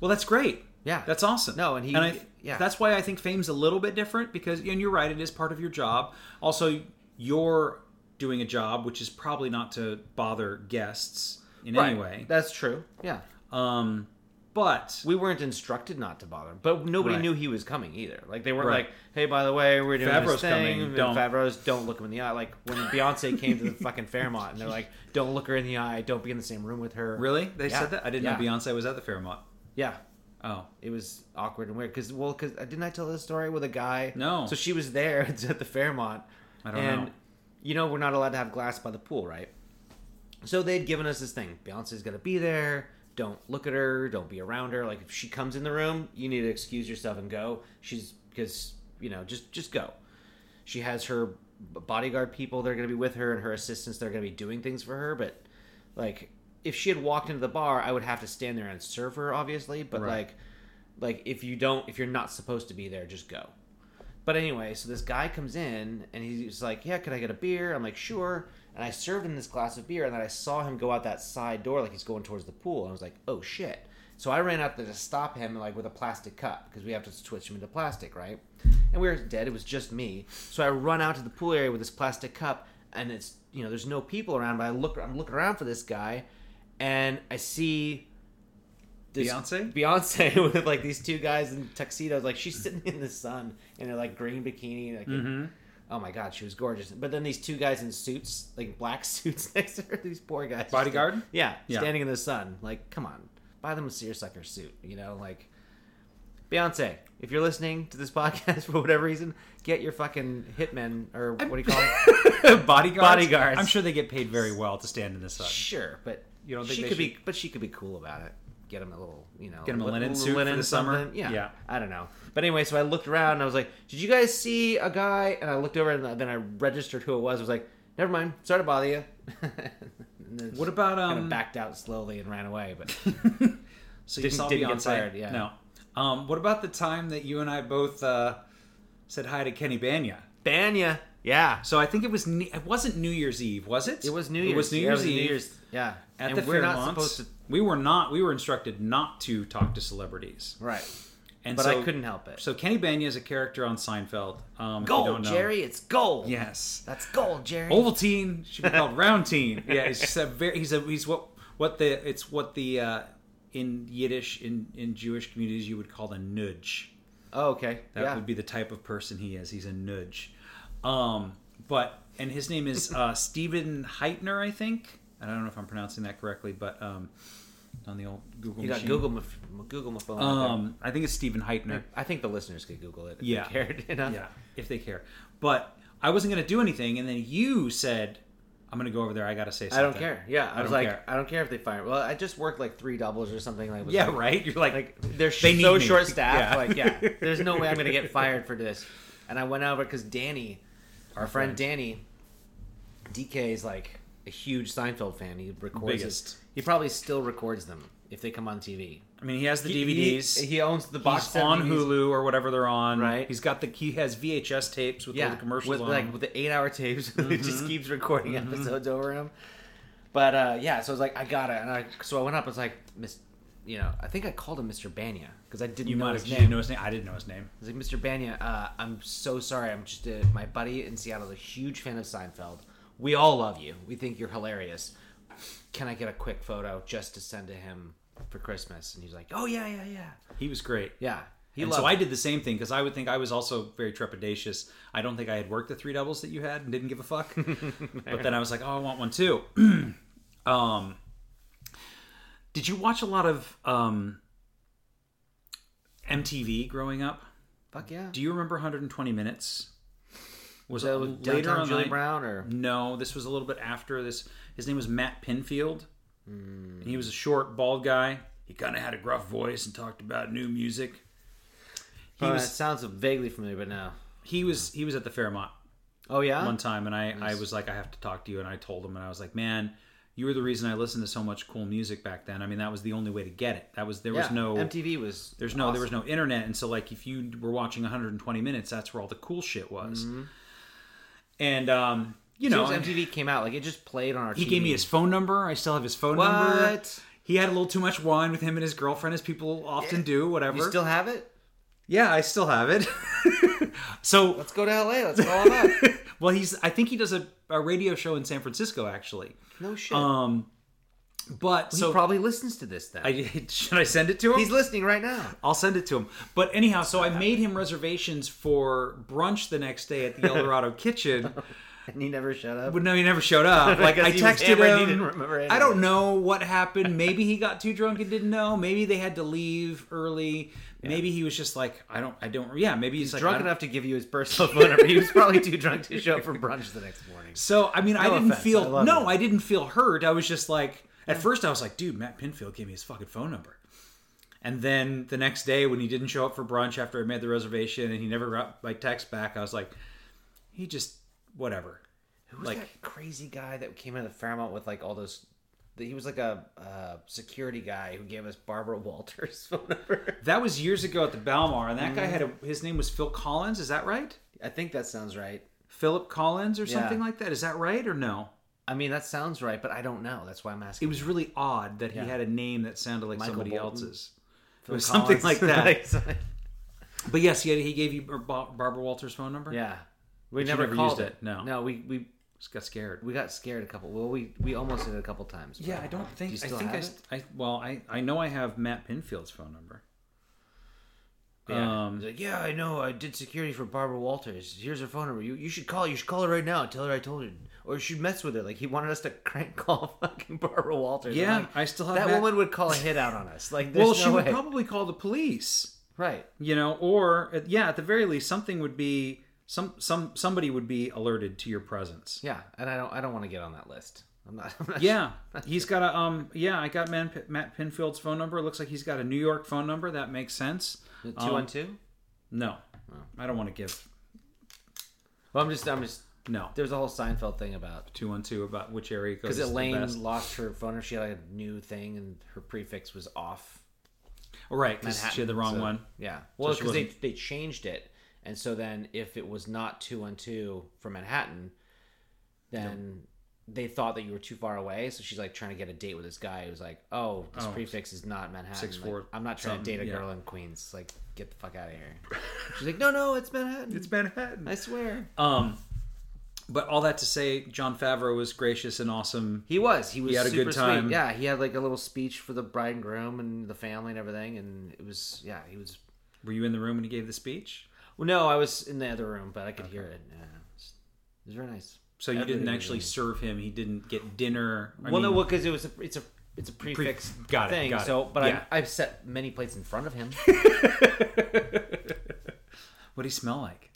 [SPEAKER 1] well, that's great.
[SPEAKER 2] Yeah.
[SPEAKER 1] that's awesome.
[SPEAKER 2] No, and he- and
[SPEAKER 1] I,
[SPEAKER 2] yeah.
[SPEAKER 1] that's why I think fame's a little bit different because, and you're right, it is part of your job. Also, you're doing a job which is probably not to bother guests in any way.
[SPEAKER 2] That's true. Yeah.
[SPEAKER 1] Um, but
[SPEAKER 2] We weren't instructed not to bother, him, but nobody
[SPEAKER 1] Right.
[SPEAKER 2] knew he was coming either. Like they weren't
[SPEAKER 1] Right.
[SPEAKER 2] like, "Hey, by the way, we're doing
[SPEAKER 1] Favreau's
[SPEAKER 2] this thing."
[SPEAKER 1] coming, don't-
[SPEAKER 2] Favreau's don't look him in the eye. Like when Beyonce came to the fucking Fairmont, and they're like, "Don't look her in the eye. Don't be in the same room with her."
[SPEAKER 1] really, they
[SPEAKER 2] Yeah.
[SPEAKER 1] said that. I didn't know Beyonce was at the Fairmont.
[SPEAKER 2] Yeah.
[SPEAKER 1] Oh,
[SPEAKER 2] It was awkward and weird because well, because uh, didn't I tell this story with a guy?
[SPEAKER 1] No.
[SPEAKER 2] So she was there at the Fairmont.
[SPEAKER 1] I don't
[SPEAKER 2] and,
[SPEAKER 1] know.
[SPEAKER 2] You know we're not allowed to have glass by the pool, right? So they'd given us this thing. Beyonce's gonna be there. Don't look at her. Don't be around her. Like if she comes in the room, you need to excuse yourself and go. She's because you know just just go. She has her bodyguard people. They're gonna be with her and her assistants. They're gonna be doing things for her. But like if she had walked into the bar, I would have to stand there and serve her, obviously. But
[SPEAKER 1] Right.
[SPEAKER 2] like like if you don't if you're not supposed to be there just go. But anyway so this guy comes in and he's like yeah could i get a beer? I'm like sure. And i served him this glass of beer and then i saw him go out that side door like he's going towards the pool and i was like oh shit. So i ran out there to stop him like with a plastic cup because we have to switch him into plastic right? And we were dead it was just me. So i run out to the pool area with this plastic cup and it's you know there's no people around but i look i'm looking around for this guy and i see this
[SPEAKER 1] Beyonce?
[SPEAKER 2] Beyonce with like these two guys in tuxedos. Like she's sitting in the sun in her like green bikini. Like,
[SPEAKER 1] Mm-hmm.
[SPEAKER 2] oh my god, she was gorgeous. But then these two guys in suits, like black suits next to her. These poor guys.
[SPEAKER 1] Bodyguard?
[SPEAKER 2] yeah,
[SPEAKER 1] Yeah.
[SPEAKER 2] standing in the sun. Like, come on, buy them a seersucker suit. You know, like Beyonce. If you're listening to this podcast for whatever reason, get your fucking hitmen or what do you call it?
[SPEAKER 1] bodyguards.
[SPEAKER 2] Bodyguards.
[SPEAKER 1] I'm sure they get paid very well to stand in the sun.
[SPEAKER 2] Sure, but
[SPEAKER 1] You don't think
[SPEAKER 2] she
[SPEAKER 1] they
[SPEAKER 2] could be? but she could be cool about it. Get him a little, you know,
[SPEAKER 1] Get him a
[SPEAKER 2] li-
[SPEAKER 1] linen
[SPEAKER 2] little
[SPEAKER 1] suit for the summer?
[SPEAKER 2] Yeah,
[SPEAKER 1] Yeah.
[SPEAKER 2] I don't know. But anyway, so I looked around and I was like, "Did you guys see a guy?" And I looked over and then I registered who it was. I was like, "Never mind. Sorry to bother you."
[SPEAKER 1] What about
[SPEAKER 2] kind
[SPEAKER 1] um?
[SPEAKER 2] of backed out slowly and ran away? But
[SPEAKER 1] so you
[SPEAKER 2] didn't-
[SPEAKER 1] saw
[SPEAKER 2] didn't get fired, yeah.
[SPEAKER 1] No. Um. What about the time that you and I both uh, said hi to Kenny Bania?
[SPEAKER 2] Bania, yeah,
[SPEAKER 1] So I think it was. It wasn't New Year's Eve, was it?
[SPEAKER 2] it was New Year's.
[SPEAKER 1] It was New
[SPEAKER 2] Yeah,
[SPEAKER 1] Year's
[SPEAKER 2] was New
[SPEAKER 1] Eve.
[SPEAKER 2] Year's. Yeah,
[SPEAKER 1] At
[SPEAKER 2] and
[SPEAKER 1] the
[SPEAKER 2] we're not supposed to.
[SPEAKER 1] we were not. We were instructed not to talk to celebrities,
[SPEAKER 2] Right,
[SPEAKER 1] and
[SPEAKER 2] but
[SPEAKER 1] so,
[SPEAKER 2] I couldn't help it.
[SPEAKER 1] So Kenny Bania is a character on Seinfeld. Um,
[SPEAKER 2] gold,
[SPEAKER 1] don't know.
[SPEAKER 2] Jerry. It's gold.
[SPEAKER 1] Yes.
[SPEAKER 2] that's gold, Jerry.
[SPEAKER 1] Ovaltine should be called Roundtine. Yeah, it's just a very. He's a. He's what what the. It's what the uh, in Yiddish in in Jewish communities you would call a nudge.
[SPEAKER 2] Oh, okay.
[SPEAKER 1] That
[SPEAKER 2] yeah.
[SPEAKER 1] would be the type of person he is. He's a nudge. Um, but and his name is uh, Stephen Hytner, I think. I don't know if I'm pronouncing that correctly, but um, on the old Google
[SPEAKER 2] You got
[SPEAKER 1] machine.
[SPEAKER 2] Google Google my phone.
[SPEAKER 1] Um, I think it's Stephen Hytner.
[SPEAKER 2] I think the listeners could Google it if
[SPEAKER 1] Yeah.
[SPEAKER 2] they cared enough.
[SPEAKER 1] Yeah, if they care. But I wasn't going to do anything, and then you said, I'm gonna go over there. I gotta say something.
[SPEAKER 2] I don't care. Yeah, I, was like,
[SPEAKER 1] care.
[SPEAKER 2] I don't care if they fire. Well, I just worked like three doubles or something. Like,
[SPEAKER 1] Yeah,
[SPEAKER 2] like,
[SPEAKER 1] right. You're like,
[SPEAKER 2] Like they're
[SPEAKER 1] They
[SPEAKER 2] so
[SPEAKER 1] me.
[SPEAKER 2] short staffed.
[SPEAKER 1] Yeah.
[SPEAKER 2] Like, yeah, there's no way I'm gonna get fired for this. And I went over because Danny, our friend
[SPEAKER 1] friend.
[SPEAKER 2] Danny, DK is like a huge Seinfeld fan. He records.
[SPEAKER 1] Biggest.
[SPEAKER 2] It. He probably still records them if they come on TV.
[SPEAKER 1] I mean, he has the
[SPEAKER 2] He-
[SPEAKER 1] DVDs.
[SPEAKER 2] He, he owns the box
[SPEAKER 1] He's on
[SPEAKER 2] DVDs.
[SPEAKER 1] Hulu or whatever they're on.
[SPEAKER 2] Right.
[SPEAKER 1] He's got the he has VHS tapes with all the commercials
[SPEAKER 2] with
[SPEAKER 1] on.
[SPEAKER 2] like with the eight-hour tapes. it
[SPEAKER 1] Mm-hmm.
[SPEAKER 2] just keeps recording episodes over him. But uh, yeah, so I was like, I got it, and I so I went up. I was like, Miss, you know, I think I called him Mr. Bania because I didn't
[SPEAKER 1] you
[SPEAKER 2] know
[SPEAKER 1] might
[SPEAKER 2] his
[SPEAKER 1] have you
[SPEAKER 2] name.
[SPEAKER 1] didn't know his name. I didn't know his name.
[SPEAKER 2] I was like, Mr. Bania, uh, I'm so sorry. I'm just a, my buddy in Seattle is a huge fan of Seinfeld. We all love you. We think you're hilarious. Can I get a quick photo just to send to him for Christmas? And he's like, Oh yeah, yeah, yeah,
[SPEAKER 1] He was great.
[SPEAKER 2] yeah. He
[SPEAKER 1] and so I did the same thing because I would think I was also very trepidatious. I don't think I had worked the three doubles that you had and didn't give a fuck. but then I was like, oh, I want one too. um, did you watch a lot of um, MTV growing up?
[SPEAKER 2] Fuck yeah.
[SPEAKER 1] Do you remember 120 Minutes? Was
[SPEAKER 2] So
[SPEAKER 1] it
[SPEAKER 2] later
[SPEAKER 1] later on
[SPEAKER 2] Julie Brown or
[SPEAKER 1] No, this was a little bit after this. His name was Matt Pinfield. And he was a short, bald guy. He kind of had a gruff voice and talked about new music. He
[SPEAKER 2] Uh,
[SPEAKER 1] was
[SPEAKER 2] it sounds vaguely familiar, but no.
[SPEAKER 1] he was he was at the Fairmont
[SPEAKER 2] Oh yeah.
[SPEAKER 1] one time, and I I was like, I have to talk to you, and I told him, and I was like, man, you were the reason I listened to so much cool music back then. I mean, that was the only way to get it. That was there was
[SPEAKER 2] Yeah,
[SPEAKER 1] no
[SPEAKER 2] MTV was.
[SPEAKER 1] there's no there was no internet, and so like if you were watching 120 minutes, that's where all the cool shit was.
[SPEAKER 2] Mm-hmm.
[SPEAKER 1] And um, you know,
[SPEAKER 2] as MTV came out, like it just played on our.
[SPEAKER 1] he
[SPEAKER 2] TV.
[SPEAKER 1] gave me his phone number. I still have his phone number.
[SPEAKER 2] What?
[SPEAKER 1] He had a little too much wine with him and his girlfriend, as people often do. Whatever.
[SPEAKER 2] You still have it?
[SPEAKER 1] yeah, I still have it. so
[SPEAKER 2] Let's go to LA. Let's call him up.
[SPEAKER 1] well, he's. I think he does a, a radio show in San Francisco, actually.
[SPEAKER 2] No shit.
[SPEAKER 1] Um, but
[SPEAKER 2] he
[SPEAKER 1] so
[SPEAKER 2] probably listens to this then.
[SPEAKER 1] I should I send it to him?
[SPEAKER 2] He's listening right now.
[SPEAKER 1] I'll send it to him. But anyhow, so I made him reservations for brunch the next day at the El Dorado Kitchen.
[SPEAKER 2] And he never showed up.
[SPEAKER 1] But no, he never showed up. Like I texted him.
[SPEAKER 2] he didn't remember
[SPEAKER 1] I don't know what happened. Maybe he got too drunk and didn't know. Maybe they had to leave early. Maybe he was just like, I don't, I don't. Yeah, maybe he's, like
[SPEAKER 2] Drunk enough to give you his personal phone number. He was probably too drunk to show up for brunch the next morning.
[SPEAKER 1] So I mean, I didn't
[SPEAKER 2] offense,
[SPEAKER 1] feel
[SPEAKER 2] love
[SPEAKER 1] no. I didn't feel hurt. I was just like, at first I was like, dude, Matt Pinfield gave me his fucking phone number. And then the next day when he didn't show up for brunch after I made the reservation and he never got my text back, I was like, he just whatever.
[SPEAKER 2] Who was
[SPEAKER 1] Like-
[SPEAKER 2] that crazy guy that came out of the Fairmont with like all those? He was like a uh, security guy who gave us Barbara Walters' phone number.
[SPEAKER 1] That was years ago at the Balmar, and that guy
[SPEAKER 2] Mm-hmm.
[SPEAKER 1] had a his name was Phil Collins. Is that right?
[SPEAKER 2] I think that sounds right.
[SPEAKER 1] Philip Collins or
[SPEAKER 2] Yeah.
[SPEAKER 1] something like that. Is that right or no?
[SPEAKER 2] I mean, that sounds right, but I don't know. That's why I'm asking.
[SPEAKER 1] It was really odd that
[SPEAKER 2] Yeah.
[SPEAKER 1] he had a name that sounded like
[SPEAKER 2] Michael
[SPEAKER 1] somebody
[SPEAKER 2] Bolton.
[SPEAKER 1] else's.
[SPEAKER 2] Phil
[SPEAKER 1] it was something
[SPEAKER 2] Collins.
[SPEAKER 1] like that. But yes, he had, he gave you Bar- Barbara Walters' phone number.
[SPEAKER 2] yeah, we
[SPEAKER 1] you
[SPEAKER 2] never,
[SPEAKER 1] never
[SPEAKER 2] called
[SPEAKER 1] used it, no.
[SPEAKER 2] no. We we
[SPEAKER 1] just got scared.
[SPEAKER 2] we got scared a couple. Well, we we almost did it a couple times.
[SPEAKER 1] Yeah, I don't think.
[SPEAKER 2] Do you still
[SPEAKER 1] I think I,
[SPEAKER 2] have
[SPEAKER 1] st- I. Well, I I know I have Matt Pinfield's phone number.
[SPEAKER 2] Yeah.
[SPEAKER 1] Um,
[SPEAKER 2] He's like, yeah, I know. I did security for Barbara Walters. Here's her phone number. You, you should call. You should call her right now. Tell her I told you, or should mess with it. Like he wanted us to crank call fucking Barbara Walters.
[SPEAKER 1] Yeah,
[SPEAKER 2] like,
[SPEAKER 1] I still have
[SPEAKER 2] that
[SPEAKER 1] Matt-
[SPEAKER 2] woman would call a hit out on us. Like,
[SPEAKER 1] well,
[SPEAKER 2] no
[SPEAKER 1] she would probably call the police.
[SPEAKER 2] right.
[SPEAKER 1] You know, or yeah, at the very least, something would be some some somebody would be alerted to your presence.
[SPEAKER 2] Yeah, and I don't. I don't want to get on that list. I'm not. I'm not
[SPEAKER 1] Yeah, he's got a um. Yeah, I got Man, Matt Pinfield's phone number. It looks like he's got a New York phone number. That makes sense.
[SPEAKER 2] Two
[SPEAKER 1] Um,
[SPEAKER 2] on two.
[SPEAKER 1] No, I don't want to give.
[SPEAKER 2] Well, I'm just. I'm just.
[SPEAKER 1] No,
[SPEAKER 2] There's a whole Seinfeld thing about
[SPEAKER 1] two one two about which area goes
[SPEAKER 2] because
[SPEAKER 1] the
[SPEAKER 2] Elaine
[SPEAKER 1] best.
[SPEAKER 2] lost her phone. Or she had like a new thing, and her prefix was off.
[SPEAKER 1] Oh, right, because she had the wrong
[SPEAKER 2] so-
[SPEAKER 1] one.
[SPEAKER 2] Yeah. Well, because they, they changed it. And so then if it was not 212 for Manhattan, then they thought that you were too far away. So she's like trying to get a date with this guy who's like, oh, this
[SPEAKER 1] Oh,
[SPEAKER 2] prefix is not Manhattan.
[SPEAKER 1] six,
[SPEAKER 2] Like,
[SPEAKER 1] four,
[SPEAKER 2] I'm not trying to date a
[SPEAKER 1] yeah.
[SPEAKER 2] girl in Queens. Like, get the fuck out of here. She's like, no, no, it's Manhattan.
[SPEAKER 1] It's Manhattan.
[SPEAKER 2] I swear.
[SPEAKER 1] Um, but all that to say, Jon Favreau was gracious and awesome.
[SPEAKER 2] He was. He was
[SPEAKER 1] had a good time.
[SPEAKER 2] sweet. Yeah, he had like a little speech for the bride and groom and the family and everything. And it was, yeah, he was
[SPEAKER 1] Were you in the room when he gave the speech?
[SPEAKER 2] Well, no, I was in the other room, but I could hear it. Yeah, it was, it very nice.
[SPEAKER 1] So you
[SPEAKER 2] Everything
[SPEAKER 1] didn't actually serve him. He didn't get dinner. I
[SPEAKER 2] well, no,
[SPEAKER 1] mean,
[SPEAKER 2] well, because it was a, it's a, it's a prix fixe
[SPEAKER 1] got it,
[SPEAKER 2] thing.
[SPEAKER 1] got.
[SPEAKER 2] So, but
[SPEAKER 1] Yeah.
[SPEAKER 2] I, I've set many plates in front of him.
[SPEAKER 1] what did he smell like?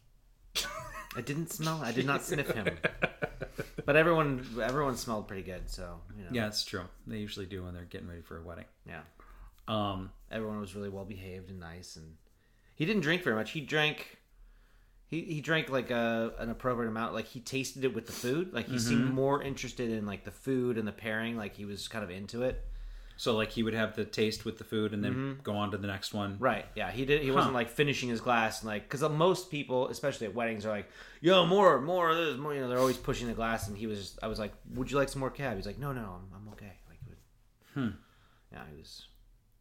[SPEAKER 2] I didn't smell. I did not sniff him. But everyone everyone smelled pretty good, so you know.
[SPEAKER 1] Yeah, it's true. They usually do when they're getting ready for a wedding.
[SPEAKER 2] Yeah.
[SPEAKER 1] Um,
[SPEAKER 2] Everyone was really well behaved and nice and he didn't drink very much. He drank he, he drank like a an appropriate amount. Like he tasted it with the food. Like he seemed more interested in like the food and the pairing. Like he was kind of into it.
[SPEAKER 1] So like he would have the taste with the food and then go on to the next one.
[SPEAKER 2] Right. Yeah. He did. He wasn't like finishing his glass and like because most people, especially at weddings, are like, "Yo, more, more of this, more." You know, they're always pushing the glass. And he was. Just, I was like, "Would you like some more cab?" He's like, "No, no, I'm, I'm okay." Like, would,
[SPEAKER 1] Hmm.
[SPEAKER 2] yeah, he was.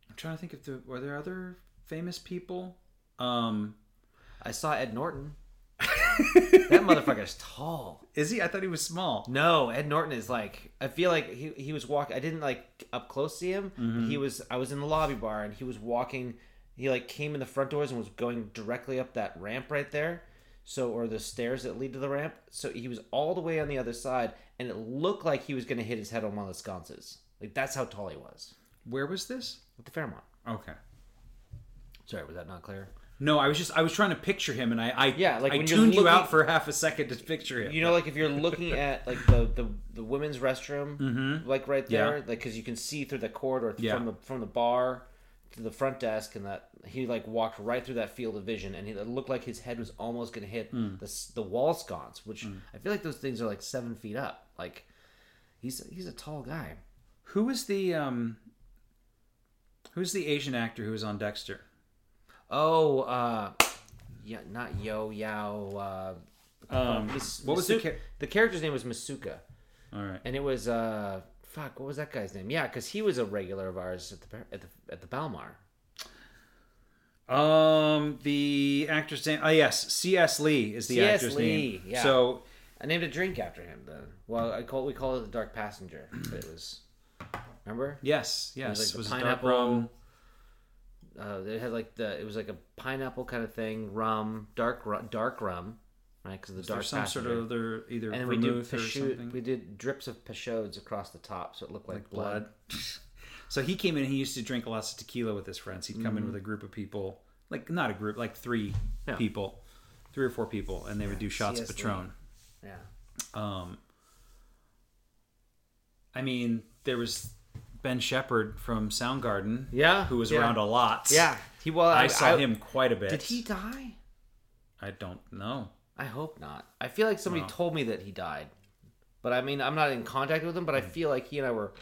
[SPEAKER 1] I'm trying to think if there were there other famous people. Um,
[SPEAKER 2] I saw Ed Norton. That motherfucker's tall.
[SPEAKER 1] is he? I thought he was small.
[SPEAKER 2] No, Ed Norton is like. I feel like he he was walking. I didn't like up close see him.
[SPEAKER 1] Mm-hmm.
[SPEAKER 2] He was. I was in the lobby bar and he was walking. He like came in the front doors and was going directly up that ramp right there. So or the stairs that lead to the ramp. So he was all the way on the other side, and it looked like he was going to hit his head on one of the sconces. Like that's how tall he was
[SPEAKER 1] Where was this?
[SPEAKER 2] at the Fairmont.
[SPEAKER 1] Okay.
[SPEAKER 2] Sorry, was that not clear?
[SPEAKER 1] No, I was just I was trying to picture him, and I I
[SPEAKER 2] Yeah, like
[SPEAKER 1] I
[SPEAKER 2] when
[SPEAKER 1] tuned you out for half a second to picture him.
[SPEAKER 2] You know, like if you're looking at like the the, the women's restroom, like right there,
[SPEAKER 1] Mm-hmm. Yeah.
[SPEAKER 2] like because you can see through the corridor
[SPEAKER 1] Yeah.
[SPEAKER 2] from the from the bar to the front desk, and that he like walked right through that field of vision, and he, it looked like his head was almost gonna hit
[SPEAKER 1] Hmm.
[SPEAKER 2] the the wall sconce, which I feel like those things are like seven feet up. Like he's he's a tall guy.
[SPEAKER 1] who was the um who's the Asian actor who was on Dexter?
[SPEAKER 2] Oh, uh, yeah, not Yo Yao. Uh,
[SPEAKER 1] Um,
[SPEAKER 2] Mis-
[SPEAKER 1] what was the char-
[SPEAKER 2] the character's name was Masuka.
[SPEAKER 1] All right.
[SPEAKER 2] and it was uh fuck what was that guy's name yeah because he was a regular of ours at the at the at the balmar
[SPEAKER 1] Um, the actor's name. Oh yes, C.S. Lee is the
[SPEAKER 2] C.S.
[SPEAKER 1] actor's
[SPEAKER 2] Lee,
[SPEAKER 1] name.
[SPEAKER 2] yeah.
[SPEAKER 1] So
[SPEAKER 2] i named a drink after him then well i call we call it the dark passenger but it was remember
[SPEAKER 1] yes,
[SPEAKER 2] it
[SPEAKER 1] yes,
[SPEAKER 2] was like
[SPEAKER 1] was
[SPEAKER 2] the
[SPEAKER 1] it dark
[SPEAKER 2] pineapple
[SPEAKER 1] rum?
[SPEAKER 2] Uh it had like the it was like a pineapple kind of thing rum dark rum dark rum right because of the
[SPEAKER 1] there
[SPEAKER 2] dark
[SPEAKER 1] some
[SPEAKER 2] passenger.
[SPEAKER 1] sort of other either
[SPEAKER 2] and we did
[SPEAKER 1] something
[SPEAKER 2] we did drips of Peychaud's across the top so it looked like,
[SPEAKER 1] like
[SPEAKER 2] blood.
[SPEAKER 1] blood. so he came in. He used to drink lots of tequila with his friends. He'd come in
[SPEAKER 2] Mm-hmm.
[SPEAKER 1] with a group of people, like not a group, like three
[SPEAKER 2] Yeah.
[SPEAKER 1] people, three or four people, and they would do shots of
[SPEAKER 2] C.S. Lee.
[SPEAKER 1] Patron.
[SPEAKER 2] yeah
[SPEAKER 1] Um, I mean, there was Ben Shepherd from Soundgarden,
[SPEAKER 2] Yeah,
[SPEAKER 1] who was
[SPEAKER 2] yeah.
[SPEAKER 1] around a lot.
[SPEAKER 2] yeah he well
[SPEAKER 1] I, saw him quite a bit.
[SPEAKER 2] did he die
[SPEAKER 1] I don't know.
[SPEAKER 2] I hope not. I feel like somebody
[SPEAKER 1] Wow.
[SPEAKER 2] told me that he died, but I mean, I'm not in contact with him. But I hmm. feel like he and I were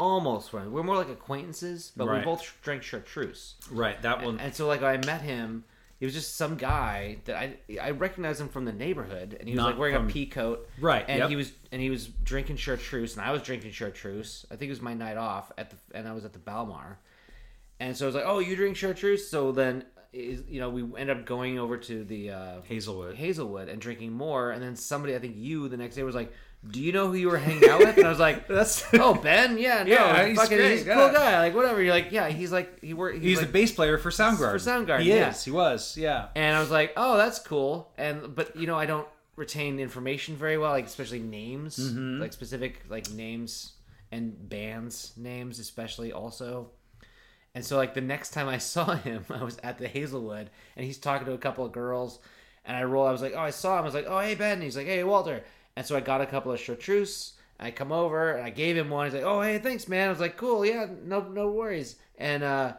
[SPEAKER 2] almost friends. We're more like acquaintances, but we both drank chartreuse.
[SPEAKER 1] Right, that one.
[SPEAKER 2] And so, like, I met him. He was just some guy that I I recognized him from the neighborhood, and he was
[SPEAKER 1] Not
[SPEAKER 2] like wearing
[SPEAKER 1] from-
[SPEAKER 2] a pea coat,
[SPEAKER 1] Right,
[SPEAKER 2] And
[SPEAKER 1] yep.
[SPEAKER 2] he was and he was drinking chartreuse, and I was drinking chartreuse. I think it was my night off at the and I was at the Balmar, and so I was like, "Oh, you drink chartreuse?" So then, is you know, we ended up going over to the uh,
[SPEAKER 1] Hazelwood.
[SPEAKER 2] Hazelwood and drinking more. And then somebody, I think you, the next day was like, "Do you know who you were hanging out with?" And I was like,
[SPEAKER 1] That's
[SPEAKER 2] "Oh, Ben, yeah, no,
[SPEAKER 1] Yeah, he's
[SPEAKER 2] fucking,
[SPEAKER 1] great,
[SPEAKER 2] he's a
[SPEAKER 1] yeah.
[SPEAKER 2] cool guy, like whatever." You're like, "Yeah, he's like he worked."
[SPEAKER 1] He's
[SPEAKER 2] like,
[SPEAKER 1] the bass player for Soundgarden.
[SPEAKER 2] For Soundgarden,
[SPEAKER 1] he
[SPEAKER 2] yeah.
[SPEAKER 1] is. He was. Yeah.
[SPEAKER 2] and I was like, "Oh, that's cool." And but you know, I don't retain information very well, like especially names,
[SPEAKER 1] Mm-hmm.
[SPEAKER 2] like specific like names and bands names, especially also. And so, like the next time I saw him, I was at the Hazelwood, and he's talking to a couple of girls, and I roll. I was like, "Oh, I saw him." I was like, "Oh, hey Ben." And he's like, "Hey Walter." And so I got a couple of chartreuse. I come over and I gave him one. He's like, "Oh, hey, thanks, man." I was like, "Cool, yeah, no, no worries." And uh,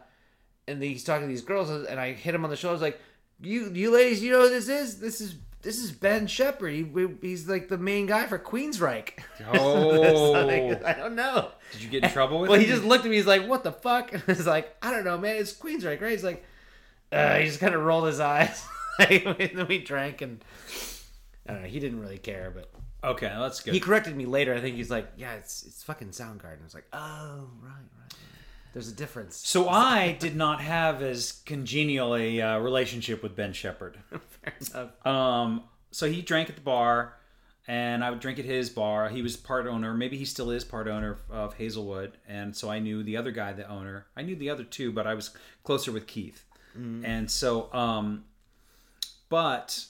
[SPEAKER 2] and he's talking to these girls, and I hit him on the shoulder. I was like, "You, you ladies, you know who this is? This is this is Ben Shepherd. He, we- he's like the main guy for Queensryche."
[SPEAKER 1] Oh.
[SPEAKER 2] Like, I don't know.
[SPEAKER 1] Did you get in trouble with
[SPEAKER 2] Well,
[SPEAKER 1] him?
[SPEAKER 2] he just looked at me. He's like, "What the fuck?" And I was like, "I don't know, man. It's Queensryche, right?" He's like, uh, he just kind of rolled his eyes. and then we drank, and I don't know. He didn't really care, but
[SPEAKER 1] Okay, that's good.
[SPEAKER 2] he corrected me later. I think he's like, "Yeah, it's it's fucking Soundgarden." I was like, "Oh, right, right." right. There's a difference.
[SPEAKER 1] so I did not have as congenial a uh, relationship with Ben Shepherd.
[SPEAKER 2] Fair enough.
[SPEAKER 1] Um, so he drank at the bar, and I would drink at his bar. He was part owner, maybe he still is part owner of Hazelwood, and so I knew the other guy, the owner. I knew the other two, but I was closer with Keith, and so, um, but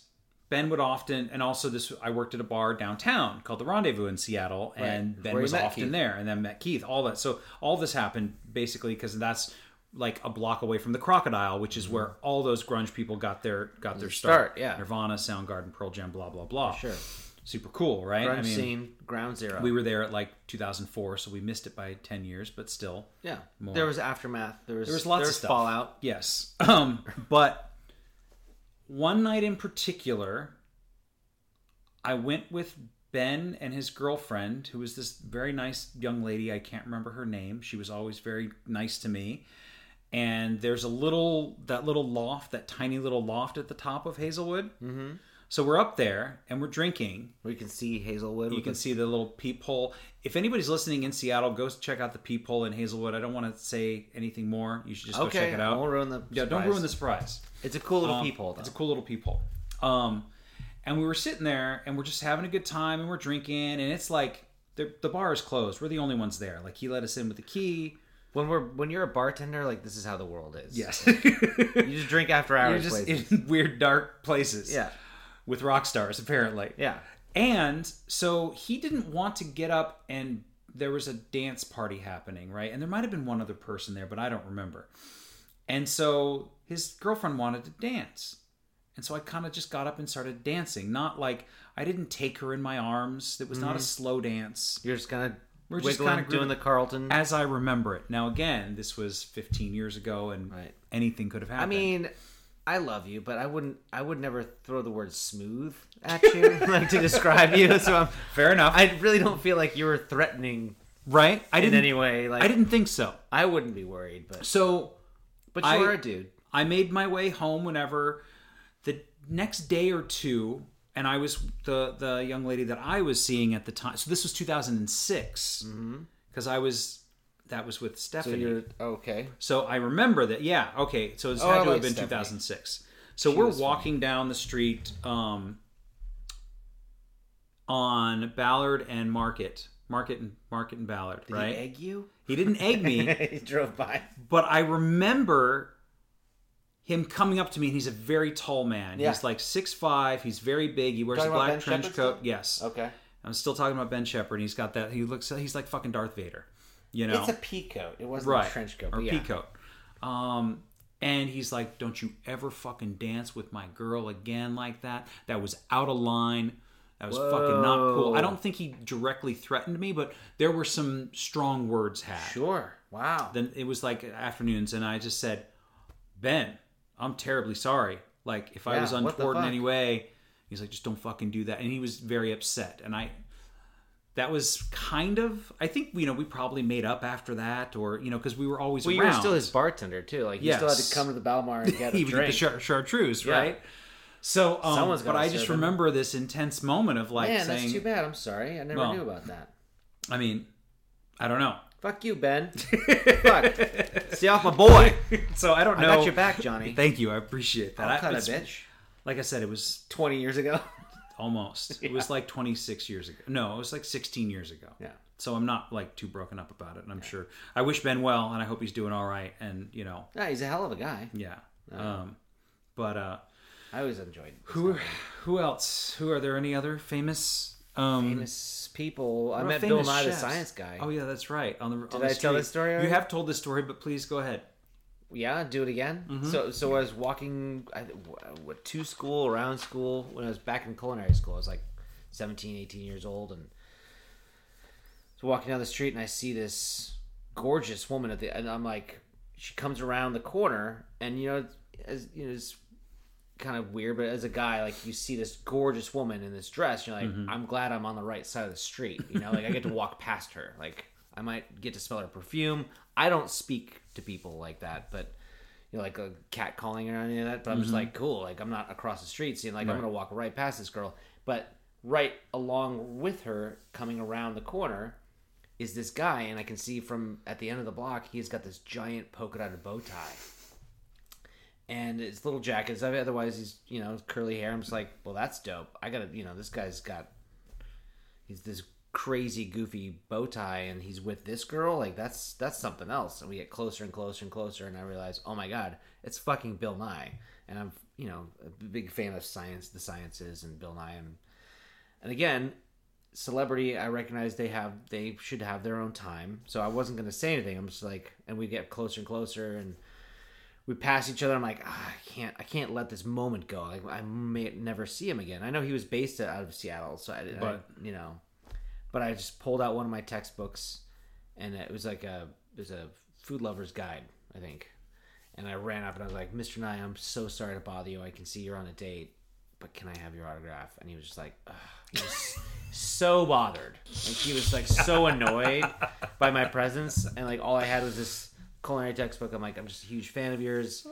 [SPEAKER 1] Ben would often, and also this, I worked at a bar downtown called the Rendezvous in Seattle, and Ben
[SPEAKER 2] Where
[SPEAKER 1] was often
[SPEAKER 2] Keith.
[SPEAKER 1] there, and then met Keith. All that, so all this happened basically because that's like a block away from the Crocodile, which is where all those grunge people got their got their start.
[SPEAKER 2] Start, yeah.
[SPEAKER 1] Nirvana, Soundgarden, Pearl Jam, blah blah blah.
[SPEAKER 2] Sure.
[SPEAKER 1] super cool, right?
[SPEAKER 2] Grunge scene, ground zero.
[SPEAKER 1] we were there at like 2004, so we missed it by 10 years, but still,
[SPEAKER 2] yeah.
[SPEAKER 1] More.
[SPEAKER 2] There was aftermath. There was
[SPEAKER 1] there was lots
[SPEAKER 2] there
[SPEAKER 1] of stuff.
[SPEAKER 2] fallout.
[SPEAKER 1] Yes. Um, but one night in particular, I went with Ben and his girlfriend, who was this very nice young lady. I can't remember her name. She was always very nice to me. And there's a little, that little loft, that tiny little loft at the top of Hazelwood. Mm-hmm. So we're up there and we're drinking.
[SPEAKER 2] We can see Hazelwood.
[SPEAKER 1] You can
[SPEAKER 2] the-
[SPEAKER 1] see the little peephole. If anybody's listening in Seattle, go check out the peephole in Hazelwood. I don't want to say anything more. You should just go check it out.
[SPEAKER 2] I won't ruin the
[SPEAKER 1] Yeah, don't ruin the surprise.
[SPEAKER 2] It's a cool little
[SPEAKER 1] Um,
[SPEAKER 2] peephole. Though.
[SPEAKER 1] It's a cool little peephole. Um, and we were sitting there and we're just having a good time and we're drinking and it's like the, the bar is closed. We're the only ones there. Like he let us in with the key.
[SPEAKER 2] when we're when you're a bartender, like this is how the world is.
[SPEAKER 1] Yes.
[SPEAKER 2] You just drink after
[SPEAKER 1] You're
[SPEAKER 2] hours.
[SPEAKER 1] just
[SPEAKER 2] places.
[SPEAKER 1] in weird dark places.
[SPEAKER 2] Yeah.
[SPEAKER 1] With rock stars apparently.
[SPEAKER 2] Yeah.
[SPEAKER 1] And so he didn't want to get up and there was a dance party happening, right? And there might have been one other person there, but I don't remember. And so his girlfriend wanted to dance. And so I kind of just got up and started dancing. Not like I didn't take her in my arms. It was not a mm-hmm. slow dance
[SPEAKER 2] You're just kind of
[SPEAKER 1] We're just kinda
[SPEAKER 2] doing the Carlton.
[SPEAKER 1] as I remember it. Now, again, this was 15 years ago and
[SPEAKER 2] Right.
[SPEAKER 1] anything could have happened.
[SPEAKER 2] I mean, I love you, but I wouldn't. I would never throw the word smooth at you like to describe you. So I'm,
[SPEAKER 1] fair enough.
[SPEAKER 2] I really don't feel like you were threatening
[SPEAKER 1] right? I
[SPEAKER 2] in
[SPEAKER 1] didn't
[SPEAKER 2] anyway. Like
[SPEAKER 1] I didn't think so.
[SPEAKER 2] I wouldn't be worried, but
[SPEAKER 1] So
[SPEAKER 2] but
[SPEAKER 1] I-
[SPEAKER 2] you're a dude.
[SPEAKER 1] I made my way home whenever the next day or two, and I was the the young lady that I was seeing at the time. So this was 2006 because mm-hmm. I was that was with. Stephanie. So,
[SPEAKER 2] you're okay.
[SPEAKER 1] So I remember that. Yeah, okay. So it's
[SPEAKER 2] Oh,
[SPEAKER 1] had
[SPEAKER 2] I
[SPEAKER 1] to
[SPEAKER 2] like
[SPEAKER 1] have been
[SPEAKER 2] Stephanie.
[SPEAKER 1] 2006. So
[SPEAKER 2] She
[SPEAKER 1] we're walking down the street um, on Ballard and Market, Market and Market and Ballard,
[SPEAKER 2] Did
[SPEAKER 1] right?
[SPEAKER 2] he egg you?
[SPEAKER 1] he didn't egg me.
[SPEAKER 2] he drove by.
[SPEAKER 1] but I remember him coming up to me, and he's a very tall man.
[SPEAKER 2] Yeah.
[SPEAKER 1] He's like six five. He's very big. He wears a black trench coat. Yes,
[SPEAKER 2] Okay.
[SPEAKER 1] I'm still talking about Ben Shepherd. He's got that. He looks. He's like fucking Darth Vader. You know,
[SPEAKER 2] It's a pea coat. It wasn't
[SPEAKER 1] right
[SPEAKER 2] a trench coat.
[SPEAKER 1] or
[SPEAKER 2] yeah.
[SPEAKER 1] pea coat. Um, and he's like, "Don't you ever fucking dance with my girl again like that? That was out of line." That was fucking not cool. I don't think he directly threatened me, but there were some strong words had
[SPEAKER 2] Sure. Wow.
[SPEAKER 1] then it was like afternoons and i just said ben i'm terribly sorry like if i was untoward in any way he's like just don't fucking do that and he was very upset and i that was kind of i think you know we probably made up after that or you know because we were always
[SPEAKER 2] well, you were still his bartender too. Like you still had to come to the Balmar and get a
[SPEAKER 1] get
[SPEAKER 2] drink.
[SPEAKER 1] the char- chartreuse
[SPEAKER 2] Yeah.
[SPEAKER 1] right so um, but i just
[SPEAKER 2] him.
[SPEAKER 1] remember this intense moment of like
[SPEAKER 2] Man,
[SPEAKER 1] saying
[SPEAKER 2] that's too bad. I'm sorry. I never
[SPEAKER 1] Well,
[SPEAKER 2] knew about that.
[SPEAKER 1] i mean i don't know
[SPEAKER 2] Fuck you, Ben. Fuck. Stay off my boy.
[SPEAKER 1] so i don't know I
[SPEAKER 2] got your back, Johnny.
[SPEAKER 1] thank you i appreciate that
[SPEAKER 2] I'll
[SPEAKER 1] I-
[SPEAKER 2] cut a bitch.
[SPEAKER 1] like i said it was
[SPEAKER 2] 20 years ago.
[SPEAKER 1] Almost. It was like 26 years ago. No it was like 16 years ago.
[SPEAKER 2] Yeah.
[SPEAKER 1] so i'm not like too broken up about it and i'm sure i wish ben well and i hope he's doing all right and you know.
[SPEAKER 2] Yeah, he's a hell of a guy.
[SPEAKER 1] yeah. Um but uh
[SPEAKER 2] I always enjoyed
[SPEAKER 1] who who else? Who are there any other famous um
[SPEAKER 2] famous people. I met Bill Nye, the science guy.
[SPEAKER 1] oh yeah that's right. On the on
[SPEAKER 2] Did
[SPEAKER 1] the
[SPEAKER 2] I tell this story
[SPEAKER 1] you have told this story but please go ahead
[SPEAKER 2] Yeah, do it again.
[SPEAKER 1] Mm-hmm.
[SPEAKER 2] So, so I was walking I, what, to school, around school when I was back in culinary school. I was like 17, 18 years old, and so walking down the street and I see this gorgeous woman at the, and I'm like, she comes around the corner, and you know, as you know, it's kind of weird, but as a guy, like you see this gorgeous woman in this dress, you're like,
[SPEAKER 1] Mm-hmm.
[SPEAKER 2] I'm glad I'm on the right side of the street. You know, like I get to walk past her. Like I might get to smell her perfume. I don't speak to people like that, but you know, like a cat calling or any of that. But I'm just mm-hmm. like, cool. Like I'm not across the street seeing like I'm gonna walk right past this girl. But right along with her, coming around the corner, is this guy, and I can see from at the end of the block, he's got this giant polka dotted bow tie and his little jackets. Otherwise, he's you know curly hair. I'm just like, well, that's dope. I gotta, you know, this guy's got he's this crazy goofy bow tie, and he's with this girl. Like that's that's something else. And we get closer and closer and closer, and I realize, oh my god, it's fucking Bill Nye. And I'm you know a big fan of science, the sciences, and Bill Nye. And and again, celebrity, I recognize they have they should have their own time. So I wasn't gonna say anything. I'm just like, and we get closer and closer and we pass each other. I'm like, ah, I can't, I can't let this moment go. Like I may never see him again. I know he was based out of Seattle, so I, I
[SPEAKER 1] But-
[SPEAKER 2] you know, but I just pulled out one of my textbooks, and it was like a, it was a food lover's guide, I think. And I ran up and I was like, Mr. Nye, I'm so sorry to bother you. I can see you're on a date, but can I have your autograph? And he was just like, Ugh. he was so bothered. Like he was like so annoyed by my presence, and like all I had was this culinary textbook. I'm like, I'm just a huge fan of yours.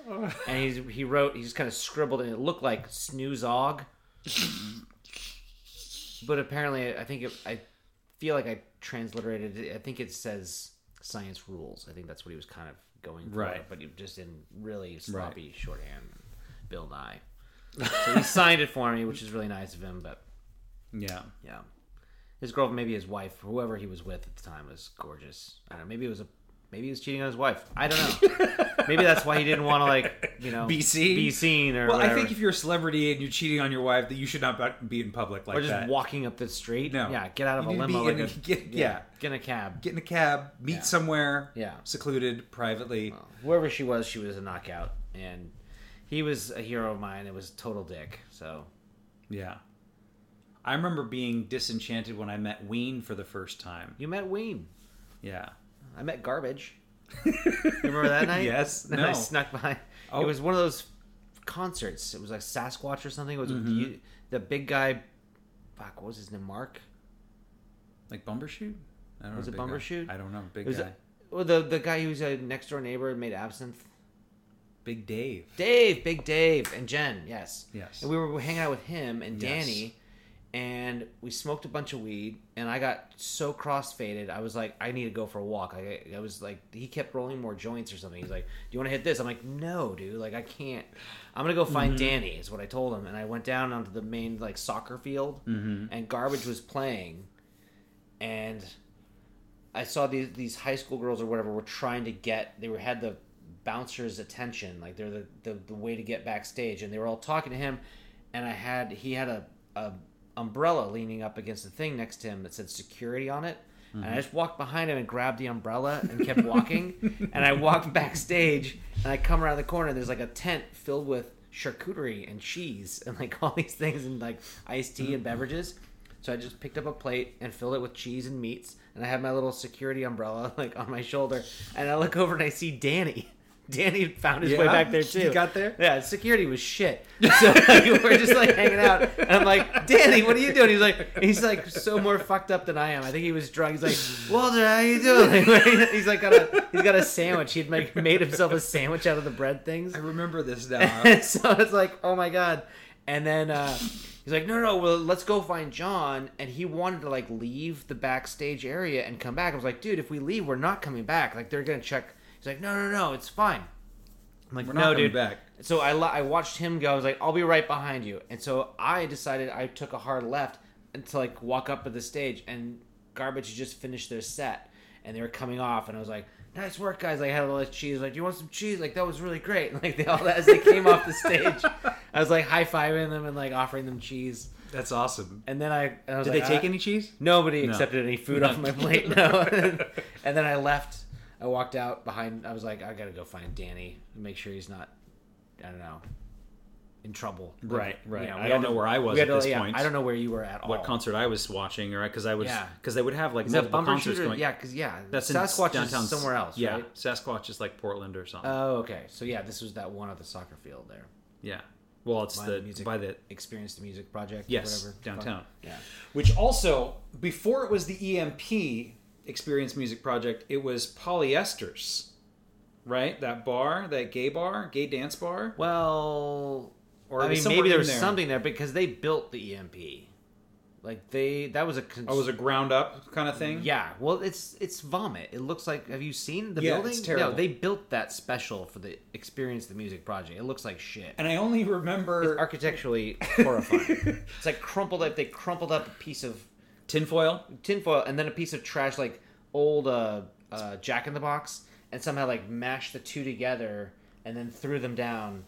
[SPEAKER 2] And he's, he wrote, he just kind of scribbled, and it looked like snoozog. but apparently, I think it, I feel like I transliterated it. I think it says science rules. I think that's what he was kind of going for.
[SPEAKER 1] Right.
[SPEAKER 2] But he just in really sloppy shorthand. Bill Nye. so he signed it for me, which is really nice of him. But
[SPEAKER 1] Yeah.
[SPEAKER 2] yeah, his girl, maybe his wife, whoever he was with at the time, was gorgeous. I don't know. Maybe it was a. Maybe he was cheating on his wife. I don't know. maybe that's why he didn't want to like you know
[SPEAKER 1] Be seen?
[SPEAKER 2] be seen, or
[SPEAKER 1] Well,
[SPEAKER 2] whatever.
[SPEAKER 1] I think if you're a celebrity and you're cheating on your wife, that you should not be in public like
[SPEAKER 2] or just
[SPEAKER 1] that.
[SPEAKER 2] walking up the street.
[SPEAKER 1] No.
[SPEAKER 2] Yeah, get out of
[SPEAKER 1] You
[SPEAKER 2] a limo. Like
[SPEAKER 1] in-
[SPEAKER 2] a,
[SPEAKER 1] get- yeah.
[SPEAKER 2] get in a cab.
[SPEAKER 1] Get in a cab, meet somewhere,
[SPEAKER 2] Yeah.
[SPEAKER 1] secluded, privately.
[SPEAKER 2] Whoever she was, she was a knockout, and he was a hero of mine. It was total dick. So
[SPEAKER 1] Yeah. I remember being disenchanted when I met Ween for the first time.
[SPEAKER 2] you met Ween.
[SPEAKER 1] Yeah.
[SPEAKER 2] I met Garbage. You remember that night?
[SPEAKER 1] Yes. No.
[SPEAKER 2] I snuck behind.
[SPEAKER 1] Oh.
[SPEAKER 2] It was one of those concerts. It was like Sasquatch or something. It was
[SPEAKER 1] Mm-hmm.
[SPEAKER 2] you, the big guy. Fuck, what was his name? Mark.
[SPEAKER 1] Like Bumbershoot? I don't
[SPEAKER 2] Was
[SPEAKER 1] know.
[SPEAKER 2] it
[SPEAKER 1] big guy.
[SPEAKER 2] Bumbershoot?
[SPEAKER 1] I don't know. Big guy.
[SPEAKER 2] well, the the guy who was a next door neighbor and made absinthe.
[SPEAKER 1] Big Dave.
[SPEAKER 2] Dave, Big Dave, and Jen. Yes.
[SPEAKER 1] Yes.
[SPEAKER 2] And we were hanging out with him and
[SPEAKER 1] Yes.
[SPEAKER 2] Danny, and we smoked a bunch of weed. And I got so crossfaded, I was like, I need to go for a walk. I, I was like, he kept rolling more joints or something. He's like, Do you want to hit this? I'm like, No, dude. Like, I can't. I'm gonna go find
[SPEAKER 1] Mm-hmm.
[SPEAKER 2] Danny. Is what I told him. And I went down onto the main like soccer field,
[SPEAKER 1] Mm-hmm.
[SPEAKER 2] and garbage was playing, and I saw these these high school girls or whatever were trying to get they were had the bouncer's attention like they're the, the, the way to get backstage and they were all talking to him and I had he had a, a umbrella leaning up against the thing next to him that said security on it. And I mm-hmm. just walked behind him and grabbed the umbrella and kept walking. And I walked backstage and I come around the corner and there's like a tent filled with charcuterie and cheese and like all these things and like iced tea and mm-hmm. beverages. So I just picked up a plate and filled it with cheese and meats, and I had my little security umbrella like on my shoulder, and I look over and I see Danny. Danny found his way back there too.
[SPEAKER 1] He got there?
[SPEAKER 2] Yeah, security was shit. So like, we're just like hanging out, and I'm like, Danny, what are you doing? He's like, he's like so more fucked up than I am. I think he was drunk. He's like, Walter, how are you doing? he's like got a he's got a sandwich. He'd like made himself a sandwich out of the bread things.
[SPEAKER 1] I remember this now.
[SPEAKER 2] so it's like, oh my god. And then uh, he's like, no, no, well, let's go find John. And he wanted to like leave the backstage area and come back. I was like, dude, if we leave, we're not coming back. Like they're gonna check. He's like, no, no, no, it's fine. I'm like,
[SPEAKER 1] We're
[SPEAKER 2] no, dude.
[SPEAKER 1] back.
[SPEAKER 2] So I, I watched him go. I was like, I'll be right behind you. And so I decided I took a hard left and to like walk up to the stage. And Garbage had just finished their set, and they were coming off. And I was like, nice work, guys. Like, I had all this cheese. Like, do you want some cheese? Like, that was really great. Like, they all as they came off the stage, I was like high fiving them and like offering them cheese.
[SPEAKER 1] That's awesome.
[SPEAKER 2] And then I, I was
[SPEAKER 1] Did
[SPEAKER 2] like,
[SPEAKER 1] they take any cheese?
[SPEAKER 2] Nobody
[SPEAKER 1] No.
[SPEAKER 2] accepted any food off my plate. No. and then I left. I walked out behind. I was like, I gotta go find Danny and make sure he's not. I don't know. In trouble. Like,
[SPEAKER 1] Right, right.
[SPEAKER 2] you know,
[SPEAKER 1] I don't
[SPEAKER 2] had
[SPEAKER 1] know where I was at this
[SPEAKER 2] yeah,
[SPEAKER 1] point.
[SPEAKER 2] I don't know where you were at all.
[SPEAKER 1] What concert I was watching, or because I was,
[SPEAKER 2] Yeah.
[SPEAKER 1] because they would have like multiple concerts
[SPEAKER 2] or-
[SPEAKER 1] going.
[SPEAKER 2] Yeah, because yeah,
[SPEAKER 1] That's
[SPEAKER 2] Sasquatch
[SPEAKER 1] downtown
[SPEAKER 2] is somewhere else,
[SPEAKER 1] Yeah,
[SPEAKER 2] right?
[SPEAKER 1] Sasquatch is like Portland or something.
[SPEAKER 2] Oh, okay. So yeah, this was that one at the soccer field there.
[SPEAKER 1] yeah. Well, it's
[SPEAKER 2] By
[SPEAKER 1] the
[SPEAKER 2] music-
[SPEAKER 1] by the
[SPEAKER 2] Experience the Music Project. or
[SPEAKER 1] yes
[SPEAKER 2] whatever.
[SPEAKER 1] downtown.
[SPEAKER 2] Yeah.
[SPEAKER 1] Which also before it was the EMP Experience Music Project, it was Polyesters, right? That bar, that gay bar, gay dance bar.
[SPEAKER 2] Well,
[SPEAKER 1] Or
[SPEAKER 2] I mean, maybe there was
[SPEAKER 1] there.
[SPEAKER 2] something there because they built the EMP. Like they, that was a. Cons-
[SPEAKER 1] Oh, was a ground up kind of thing.
[SPEAKER 2] Yeah, well, it's it's vomit. It looks like. Have you seen the
[SPEAKER 1] Yeah,
[SPEAKER 2] building?
[SPEAKER 1] it's terrible.
[SPEAKER 2] No, they built that special for the Experience the Music project. It looks like shit.
[SPEAKER 1] And I only remember
[SPEAKER 2] Architecturally horrifying. it's like crumpled up. They crumpled up a piece of
[SPEAKER 1] tinfoil.
[SPEAKER 2] tinfoil and then a piece of trash, like old uh, uh, Jack in the Box, and somehow like mashed the two together and then threw them down.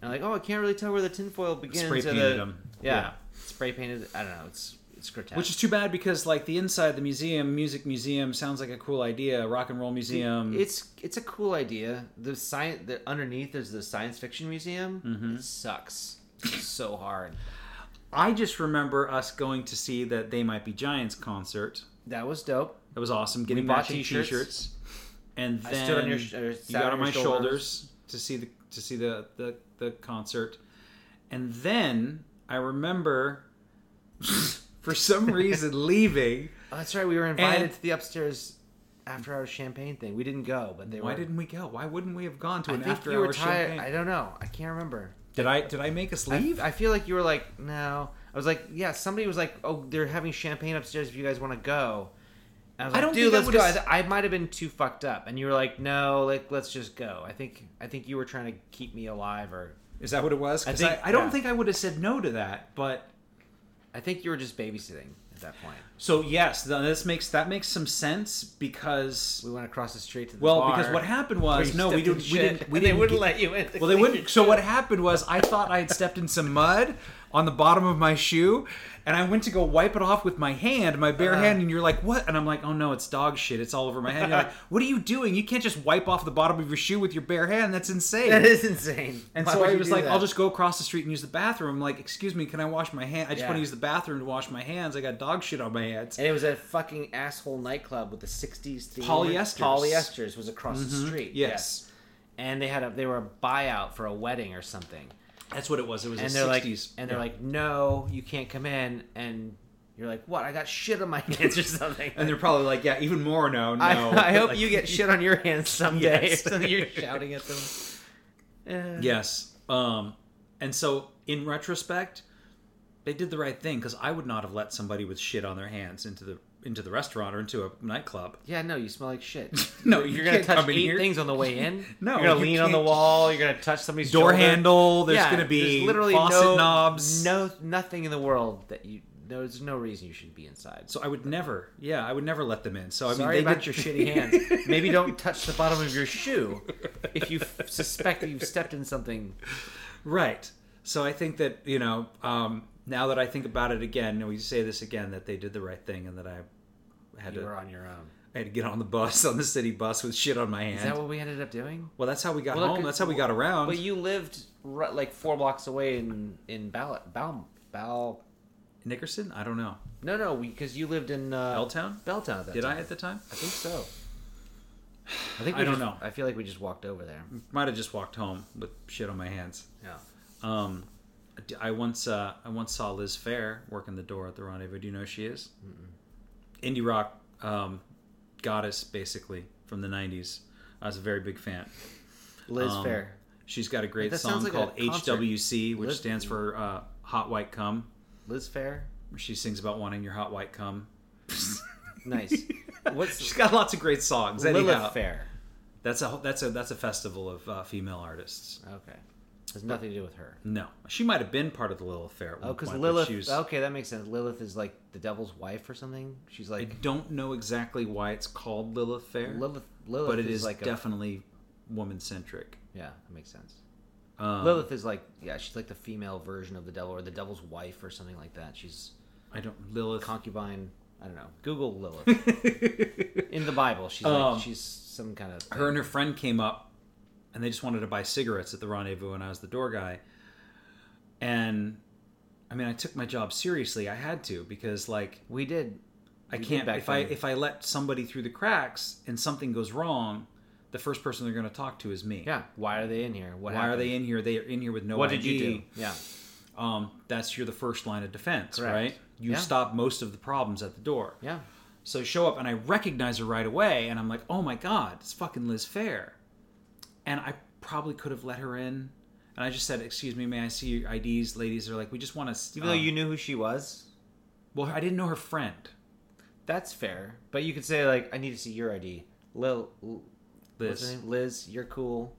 [SPEAKER 2] And like, oh, I can't really tell where the tinfoil begins.
[SPEAKER 1] Spray painted
[SPEAKER 2] the-
[SPEAKER 1] them.
[SPEAKER 2] Yeah,
[SPEAKER 1] Yeah.
[SPEAKER 2] spray painted. I don't know. It's it's grotesque.
[SPEAKER 1] Which is too bad because like the inside of the museum, music museum sounds like a cool idea. Rock and roll museum.
[SPEAKER 2] it's it's a cool idea. The science the underneath is the science fiction museum.
[SPEAKER 1] Mm-hmm.
[SPEAKER 2] It sucks so hard.
[SPEAKER 1] I just remember us going to see that They Might Be Giants concert.
[SPEAKER 2] That was dope.
[SPEAKER 1] That was awesome. Getting matching
[SPEAKER 2] t-shirts.
[SPEAKER 1] t-shirts. And
[SPEAKER 2] I
[SPEAKER 1] then
[SPEAKER 2] stood on your sh-
[SPEAKER 1] you got
[SPEAKER 2] on
[SPEAKER 1] my
[SPEAKER 2] shoulders.
[SPEAKER 1] shoulders to see the to see the, the the concert. And then I remember for some reason leaving.
[SPEAKER 2] Oh, that's right. We were invited
[SPEAKER 1] And-
[SPEAKER 2] to the upstairs after hours champagne thing. We didn't go, but they
[SPEAKER 1] Why
[SPEAKER 2] were.
[SPEAKER 1] didn't we go? Why wouldn't we have gone to
[SPEAKER 2] I
[SPEAKER 1] an after hours champagne?
[SPEAKER 2] I don't know. I can't remember.
[SPEAKER 1] Did I did I make us
[SPEAKER 2] I,
[SPEAKER 1] leave?
[SPEAKER 2] I feel like you were like, no. I was like, yeah. Somebody was like, oh, they're having champagne upstairs. If you guys want to go. And I was
[SPEAKER 1] I
[SPEAKER 2] like,
[SPEAKER 1] don't
[SPEAKER 2] dude,
[SPEAKER 1] think I
[SPEAKER 2] let's go. I, might have been too fucked up, and you were like, no, like let's just go. I think I think you were trying to keep me alive, or
[SPEAKER 1] Is that what it was?
[SPEAKER 2] I
[SPEAKER 1] I,
[SPEAKER 2] think-
[SPEAKER 1] I, don't
[SPEAKER 2] yeah.
[SPEAKER 1] think I would have said no to that, but
[SPEAKER 2] I think you were just babysitting that point.
[SPEAKER 1] so yes, th- this makes that makes some sense because
[SPEAKER 2] We went across the street to the
[SPEAKER 1] well,
[SPEAKER 2] bar,
[SPEAKER 1] because what happened was no, we didn't we didn't we
[SPEAKER 2] and they
[SPEAKER 1] didn't
[SPEAKER 2] wouldn't
[SPEAKER 1] get-
[SPEAKER 2] let you in.
[SPEAKER 1] Well, they wouldn't. So what happened was I thought I had stepped in some mud on the bottom of my shoe, and I went to go wipe it off with my hand, my bare
[SPEAKER 2] Uh-huh.
[SPEAKER 1] hand, and you're like, "What?" And I'm like, "Oh no, it's dog shit. It's all over my hand." You're like, "What are you doing? You can't just wipe off the bottom of your shoe with your bare hand. That's insane."
[SPEAKER 2] That is insane.
[SPEAKER 1] And
[SPEAKER 2] Why
[SPEAKER 1] so I was like,
[SPEAKER 2] that?
[SPEAKER 1] I'll just go across the street and use the bathroom. I'm like, excuse me, can I wash my hand? I just
[SPEAKER 2] Yeah.
[SPEAKER 1] want to use the bathroom to wash my hands. I got dog shit on my hands.
[SPEAKER 2] And it was a fucking asshole nightclub with the '60s theme.
[SPEAKER 1] Polyesters.
[SPEAKER 2] Polyesters was across the street.
[SPEAKER 1] Mm-hmm. Yes.
[SPEAKER 2] And they had a they were a buyout for a wedding or something.
[SPEAKER 1] That's what it was. It was
[SPEAKER 2] And
[SPEAKER 1] a
[SPEAKER 2] they're like
[SPEAKER 1] 60s.
[SPEAKER 2] and they're
[SPEAKER 1] Yeah.
[SPEAKER 2] like, no, you can't come in. And you're like, what? I got shit on my hands or something.
[SPEAKER 1] and they're probably like, yeah, even more no, no.
[SPEAKER 2] I, I hope
[SPEAKER 1] Like-
[SPEAKER 2] you get shit on your hands someday.
[SPEAKER 1] Yes.
[SPEAKER 2] something. You're shouting at them. Eh.
[SPEAKER 1] Yes. Um, and so in retrospect, they did the right thing because I would not have let somebody with shit on their hands into the into the restaurant or into a nightclub.
[SPEAKER 2] Yeah, no, you smell like shit.
[SPEAKER 1] No,
[SPEAKER 2] you're,
[SPEAKER 1] you
[SPEAKER 2] gonna touch eight
[SPEAKER 1] here.
[SPEAKER 2] things on the way in.
[SPEAKER 1] No,
[SPEAKER 2] you're gonna
[SPEAKER 1] you
[SPEAKER 2] lean on the wall. You're gonna touch somebody's
[SPEAKER 1] Door
[SPEAKER 2] shoulder.
[SPEAKER 1] handle. There's
[SPEAKER 2] Yeah,
[SPEAKER 1] going to be
[SPEAKER 2] there's literally
[SPEAKER 1] faucet
[SPEAKER 2] no
[SPEAKER 1] knobs.
[SPEAKER 2] No, nothing in the world that you. There's no reason you should be inside.
[SPEAKER 1] So I would never. Yeah, I would never let them in. So I
[SPEAKER 2] Sorry
[SPEAKER 1] mean, they
[SPEAKER 2] about
[SPEAKER 1] did
[SPEAKER 2] your shitty hands. Maybe don't touch the bottom of your shoe if you suspect that you've stepped in something.
[SPEAKER 1] Right. So I think that you know, um, now that I think about it again, and we say this again, that they did the right thing, and that I had
[SPEAKER 2] You
[SPEAKER 1] to
[SPEAKER 2] were on your own.
[SPEAKER 1] I had to get on the bus on the city bus with shit on my hand.
[SPEAKER 2] Is that what we ended up doing?
[SPEAKER 1] well, that's how we got
[SPEAKER 2] Well,
[SPEAKER 1] home.
[SPEAKER 2] look,
[SPEAKER 1] That's how we got around.
[SPEAKER 2] But you lived right, like four blocks away in in Bal Bal Bal.
[SPEAKER 1] Nickerson? I don't know.
[SPEAKER 2] No, no, because you lived in uh,
[SPEAKER 1] Belltown?
[SPEAKER 2] Belltown
[SPEAKER 1] Did
[SPEAKER 2] time.
[SPEAKER 1] I at the time?
[SPEAKER 2] I think so. I think we
[SPEAKER 1] I don't
[SPEAKER 2] just-
[SPEAKER 1] know.
[SPEAKER 2] I feel like we just walked over there.
[SPEAKER 1] Might have just walked home with shit on my hands.
[SPEAKER 2] Yeah.
[SPEAKER 1] Um, I once uh, I once saw Liz Phair working the door at the Rendezvous. Do you know who she is? Indie rock um, goddess, basically from the '90s. I was a very big fan.
[SPEAKER 2] Liz
[SPEAKER 1] Um,
[SPEAKER 2] Phair.
[SPEAKER 1] She's got a great song
[SPEAKER 2] like
[SPEAKER 1] called. HWC, which
[SPEAKER 2] Liz-
[SPEAKER 1] stands for uh, Hot White Cum.
[SPEAKER 2] Liz Phair.
[SPEAKER 1] Where she sings about wanting your hot white cum.
[SPEAKER 2] Nice. What's
[SPEAKER 1] She's got lots of great songs.
[SPEAKER 2] Lilith
[SPEAKER 1] Anyhow,
[SPEAKER 2] Fair?
[SPEAKER 1] that's a that's a that's a festival of uh, female artists.
[SPEAKER 2] Okay. Has nothing to do with her.
[SPEAKER 1] No, she might have been part of the Lilith Fair. At
[SPEAKER 2] Oh, because
[SPEAKER 1] point, but
[SPEAKER 2] Lilith.
[SPEAKER 1] she was-
[SPEAKER 2] Okay, that makes sense. Lilith is like the devil's wife or something. She's like.
[SPEAKER 1] I
[SPEAKER 2] like
[SPEAKER 1] don't know exactly why it's called Lilith Fair,
[SPEAKER 2] Lilith. Lilith
[SPEAKER 1] but it
[SPEAKER 2] is, like
[SPEAKER 1] definitely woman centric.
[SPEAKER 2] yeah, that makes sense.
[SPEAKER 1] Um,
[SPEAKER 2] Lilith is like yeah, she's like the female version of the devil or the devil's wife or something like that. She's
[SPEAKER 1] I don't Lilith.
[SPEAKER 2] concubine. I don't know. Google Lilith in the Bible. She's
[SPEAKER 1] Um,
[SPEAKER 2] she's some kind of
[SPEAKER 1] her and her friend came up and they just wanted to buy cigarettes at the rendezvous and I was the door guy. And I mean I took my job seriously. I had to because like
[SPEAKER 2] we did.
[SPEAKER 1] I
[SPEAKER 2] We
[SPEAKER 1] can't if I if I let somebody through the cracks and something goes wrong, the first person they're going to talk to is me.
[SPEAKER 2] Yeah. Why are they in here? What
[SPEAKER 1] Why
[SPEAKER 2] happened?
[SPEAKER 1] are they in here? They are in here with no
[SPEAKER 2] What
[SPEAKER 1] ID.
[SPEAKER 2] did you do? Yeah.
[SPEAKER 1] Um, that's you're the first line of defense,
[SPEAKER 2] Correct.
[SPEAKER 1] right? You
[SPEAKER 2] Yeah.
[SPEAKER 1] stop most of the problems at the door.
[SPEAKER 2] Yeah.
[SPEAKER 1] So I show up and I recognize her right away, and I'm like, oh my god, it's fucking Liz Phair. And I probably could have let her in. And I just said, excuse me, may I see your IDs? Ladies are like, we just want to.
[SPEAKER 2] Even though you um, knew who she was,
[SPEAKER 1] Well, I didn't know her friend.
[SPEAKER 2] that's fair. But you could say like, I need to see your ID. Lil, L- what's her
[SPEAKER 1] Liz.
[SPEAKER 2] Liz, you're cool.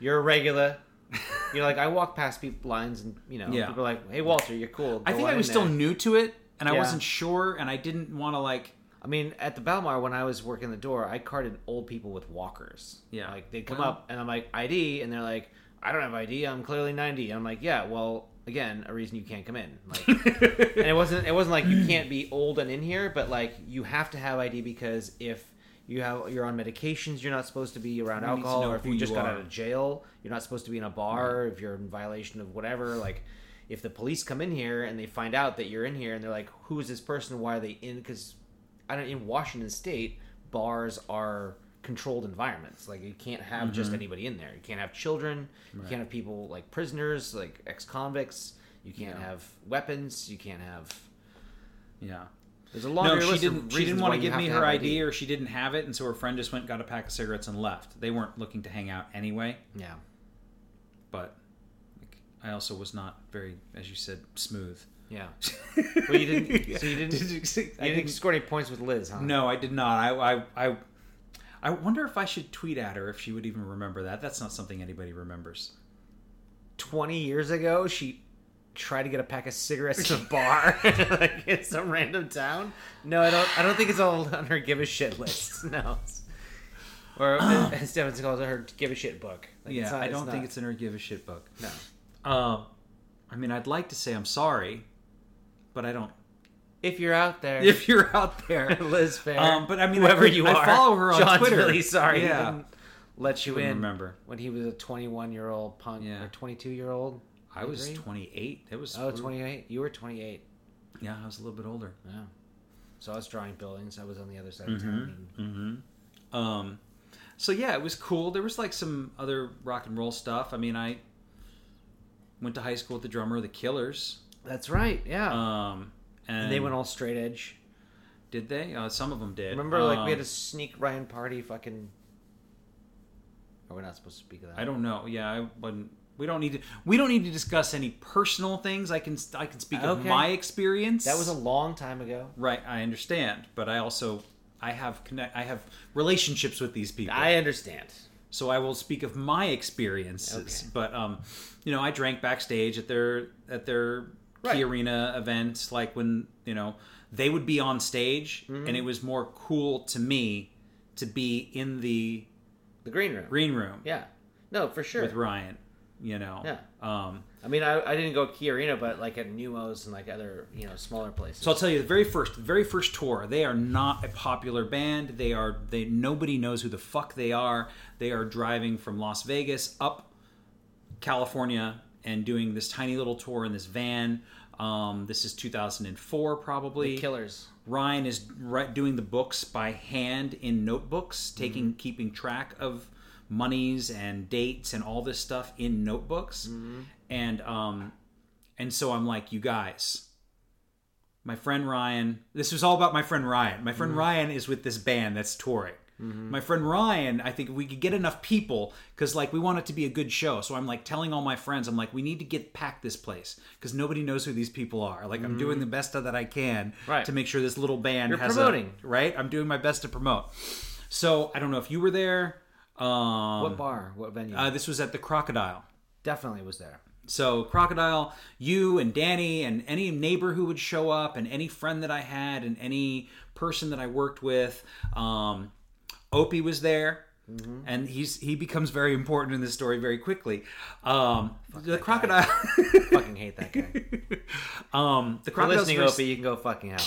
[SPEAKER 2] You're a regular. you're like I walk past people lines and you know,
[SPEAKER 1] Yeah.
[SPEAKER 2] people are like, "Hey, Walter, you're cool."
[SPEAKER 1] I think I was still
[SPEAKER 2] there."
[SPEAKER 1] new to it, and I wasn't sure, and I didn't want to like.
[SPEAKER 2] I mean, at the Balmar when I was working the door, I carted old people with walkers.
[SPEAKER 1] Yeah.
[SPEAKER 2] like they'd come
[SPEAKER 1] Well-
[SPEAKER 2] up and I'm like ID, and they're like, "I don't have ID. I'm clearly 90." I'm like, "Yeah, well, again a reason you can't come in. Like, and it wasn't it wasn't like you can't be old and in here, but like you have to have ID because if you have you're on medications, you're not supposed to be around
[SPEAKER 1] to
[SPEAKER 2] alcohol, or if you just
[SPEAKER 1] you
[SPEAKER 2] got out of jail, you're not supposed to be in a bar. If you're in violation of whatever, like. If the police come in here and they find out that you're in here and they're like, "Who is this person? Why are they in?" Because I don't in Washington State, bars are controlled environments. Like you can't have just
[SPEAKER 1] Mm-hmm.
[SPEAKER 2] anybody in there. You can't have children. You can't have people like prisoners, like ex-convicts. You can't
[SPEAKER 1] Yeah.
[SPEAKER 2] have weapons. You can't have.
[SPEAKER 1] Yeah.
[SPEAKER 2] There's a longer
[SPEAKER 1] No, she didn't. She didn't want to give me
[SPEAKER 2] to
[SPEAKER 1] her ID, or she didn't have it, and so her friend just went, got a pack of cigarettes, and left. They weren't looking to hang out anyway.
[SPEAKER 2] Yeah.
[SPEAKER 1] But like, I also was not very, as you said, smooth.
[SPEAKER 2] Yeah. Well, you didn't. So you didn't.
[SPEAKER 1] Did
[SPEAKER 2] You
[SPEAKER 1] you- I
[SPEAKER 2] didn't
[SPEAKER 1] didn't-
[SPEAKER 2] score any points with Liz, huh?
[SPEAKER 1] No, I did not. I, I, I, I wonder if I should tweet at her if she would even remember that. That's not something anybody remembers.
[SPEAKER 2] Twenty years ago, she tried to get a pack of cigarettes at a bar, like in some random town. No, I don't. I don't think it's all on her give a shit list. No. Or as Devin calls it, her give a shit book. Like,
[SPEAKER 1] yeah,
[SPEAKER 2] not-
[SPEAKER 1] I don't
[SPEAKER 2] not-
[SPEAKER 1] think it's in her give a shit book.
[SPEAKER 2] no.
[SPEAKER 1] Um, I mean, I'd like to say I'm sorry, but I don't.
[SPEAKER 2] If you're out there,
[SPEAKER 1] If you're out there,
[SPEAKER 2] Liz Phair,
[SPEAKER 1] Um, but I mean,
[SPEAKER 2] whoever
[SPEAKER 1] I
[SPEAKER 2] you
[SPEAKER 1] I
[SPEAKER 2] are,
[SPEAKER 1] follow her on
[SPEAKER 2] John's
[SPEAKER 1] Twitter.
[SPEAKER 2] Really sorry,
[SPEAKER 1] Yeah.
[SPEAKER 2] didn't let you
[SPEAKER 1] Couldn't
[SPEAKER 2] in.
[SPEAKER 1] remember.
[SPEAKER 2] when he was a 21 year old punk
[SPEAKER 1] Yeah.
[SPEAKER 2] or 22 year old.
[SPEAKER 1] I was 28. It was
[SPEAKER 2] Oh, 28. You were 28.
[SPEAKER 1] Yeah, I was a little bit older.
[SPEAKER 2] Yeah. So I was drawing buildings. I was on the other side
[SPEAKER 1] Mm-hmm.
[SPEAKER 2] of town. and-
[SPEAKER 1] Um, so yeah, it was cool. There was like some other rock and roll stuff. I mean, I went to high school with the drummer of the Killers.
[SPEAKER 2] That's right. Yeah.
[SPEAKER 1] Um, and,
[SPEAKER 2] and they went all straight edge.
[SPEAKER 1] Did they? Uh, some of them did.
[SPEAKER 2] Remember, like we had
[SPEAKER 1] Um,
[SPEAKER 2] a sneak Ryan party. Fucking. Are we're not supposed to speak of that.
[SPEAKER 1] I don't know. Yeah, I wouldn't. We don't need to. We don't need to discuss any personal things. I can. I can speak of my experience.
[SPEAKER 2] That was a long time ago.
[SPEAKER 1] right. I understand, but I also I have connect. I have relationships with these people.
[SPEAKER 2] I understand.
[SPEAKER 1] so I will speak of my experiences.
[SPEAKER 2] Okay.
[SPEAKER 1] But um, you know, I drank backstage at their at their
[SPEAKER 2] Right.
[SPEAKER 1] Key Arena events, like when you know they would be on stage,
[SPEAKER 2] Mm-hmm.
[SPEAKER 1] and it was more cool to me to be in the
[SPEAKER 2] The green room.
[SPEAKER 1] green room
[SPEAKER 2] Yeah. No, for sure.
[SPEAKER 1] with Ryan. You know,
[SPEAKER 2] Yeah.
[SPEAKER 1] Um,
[SPEAKER 2] I mean, I, I didn't go to Key Arena, but like at Neumos and like other you know smaller places.
[SPEAKER 1] So I'll tell you the very first, the very first tour. They are not a popular band. They are they nobody knows who the fuck they are. They are driving from Las Vegas up California and doing this tiny little tour in this van. Um, this is 2004 probably.
[SPEAKER 2] the Killers.
[SPEAKER 1] Ryan is doing the books by hand in notebooks, taking keeping track of monies and dates and all this stuff in notebooks. And um and so I'm like, you guys, my friend Ryan, this was all about my friend Ryan. My friend Ryan is with this band that's touring. My friend Ryan, I think we could get enough people because, like, we want it to be a good show. So I'm like telling all my friends, I'm like, we need to get packed this place because nobody knows who these people are. Like, I'm doing the best that I can
[SPEAKER 2] Right.
[SPEAKER 1] to make sure this little band
[SPEAKER 2] You're
[SPEAKER 1] has
[SPEAKER 2] promoting.
[SPEAKER 1] a right. I'm doing my best to promote. So I don't know if you were there. Um,
[SPEAKER 2] What bar? What venue?
[SPEAKER 1] uh, this was at the Crocodile.
[SPEAKER 2] Definitely was there.
[SPEAKER 1] So Crocodile, you and Danny and any neighbor who would show up and any friend that I had and any person that I worked with, um, Opie was there. And he's he becomes very important in this story very quickly. Um, the crocodile,
[SPEAKER 2] Fucking hate that guy.
[SPEAKER 1] um, the crocodile.
[SPEAKER 2] listening, Opie, you can go fucking hell.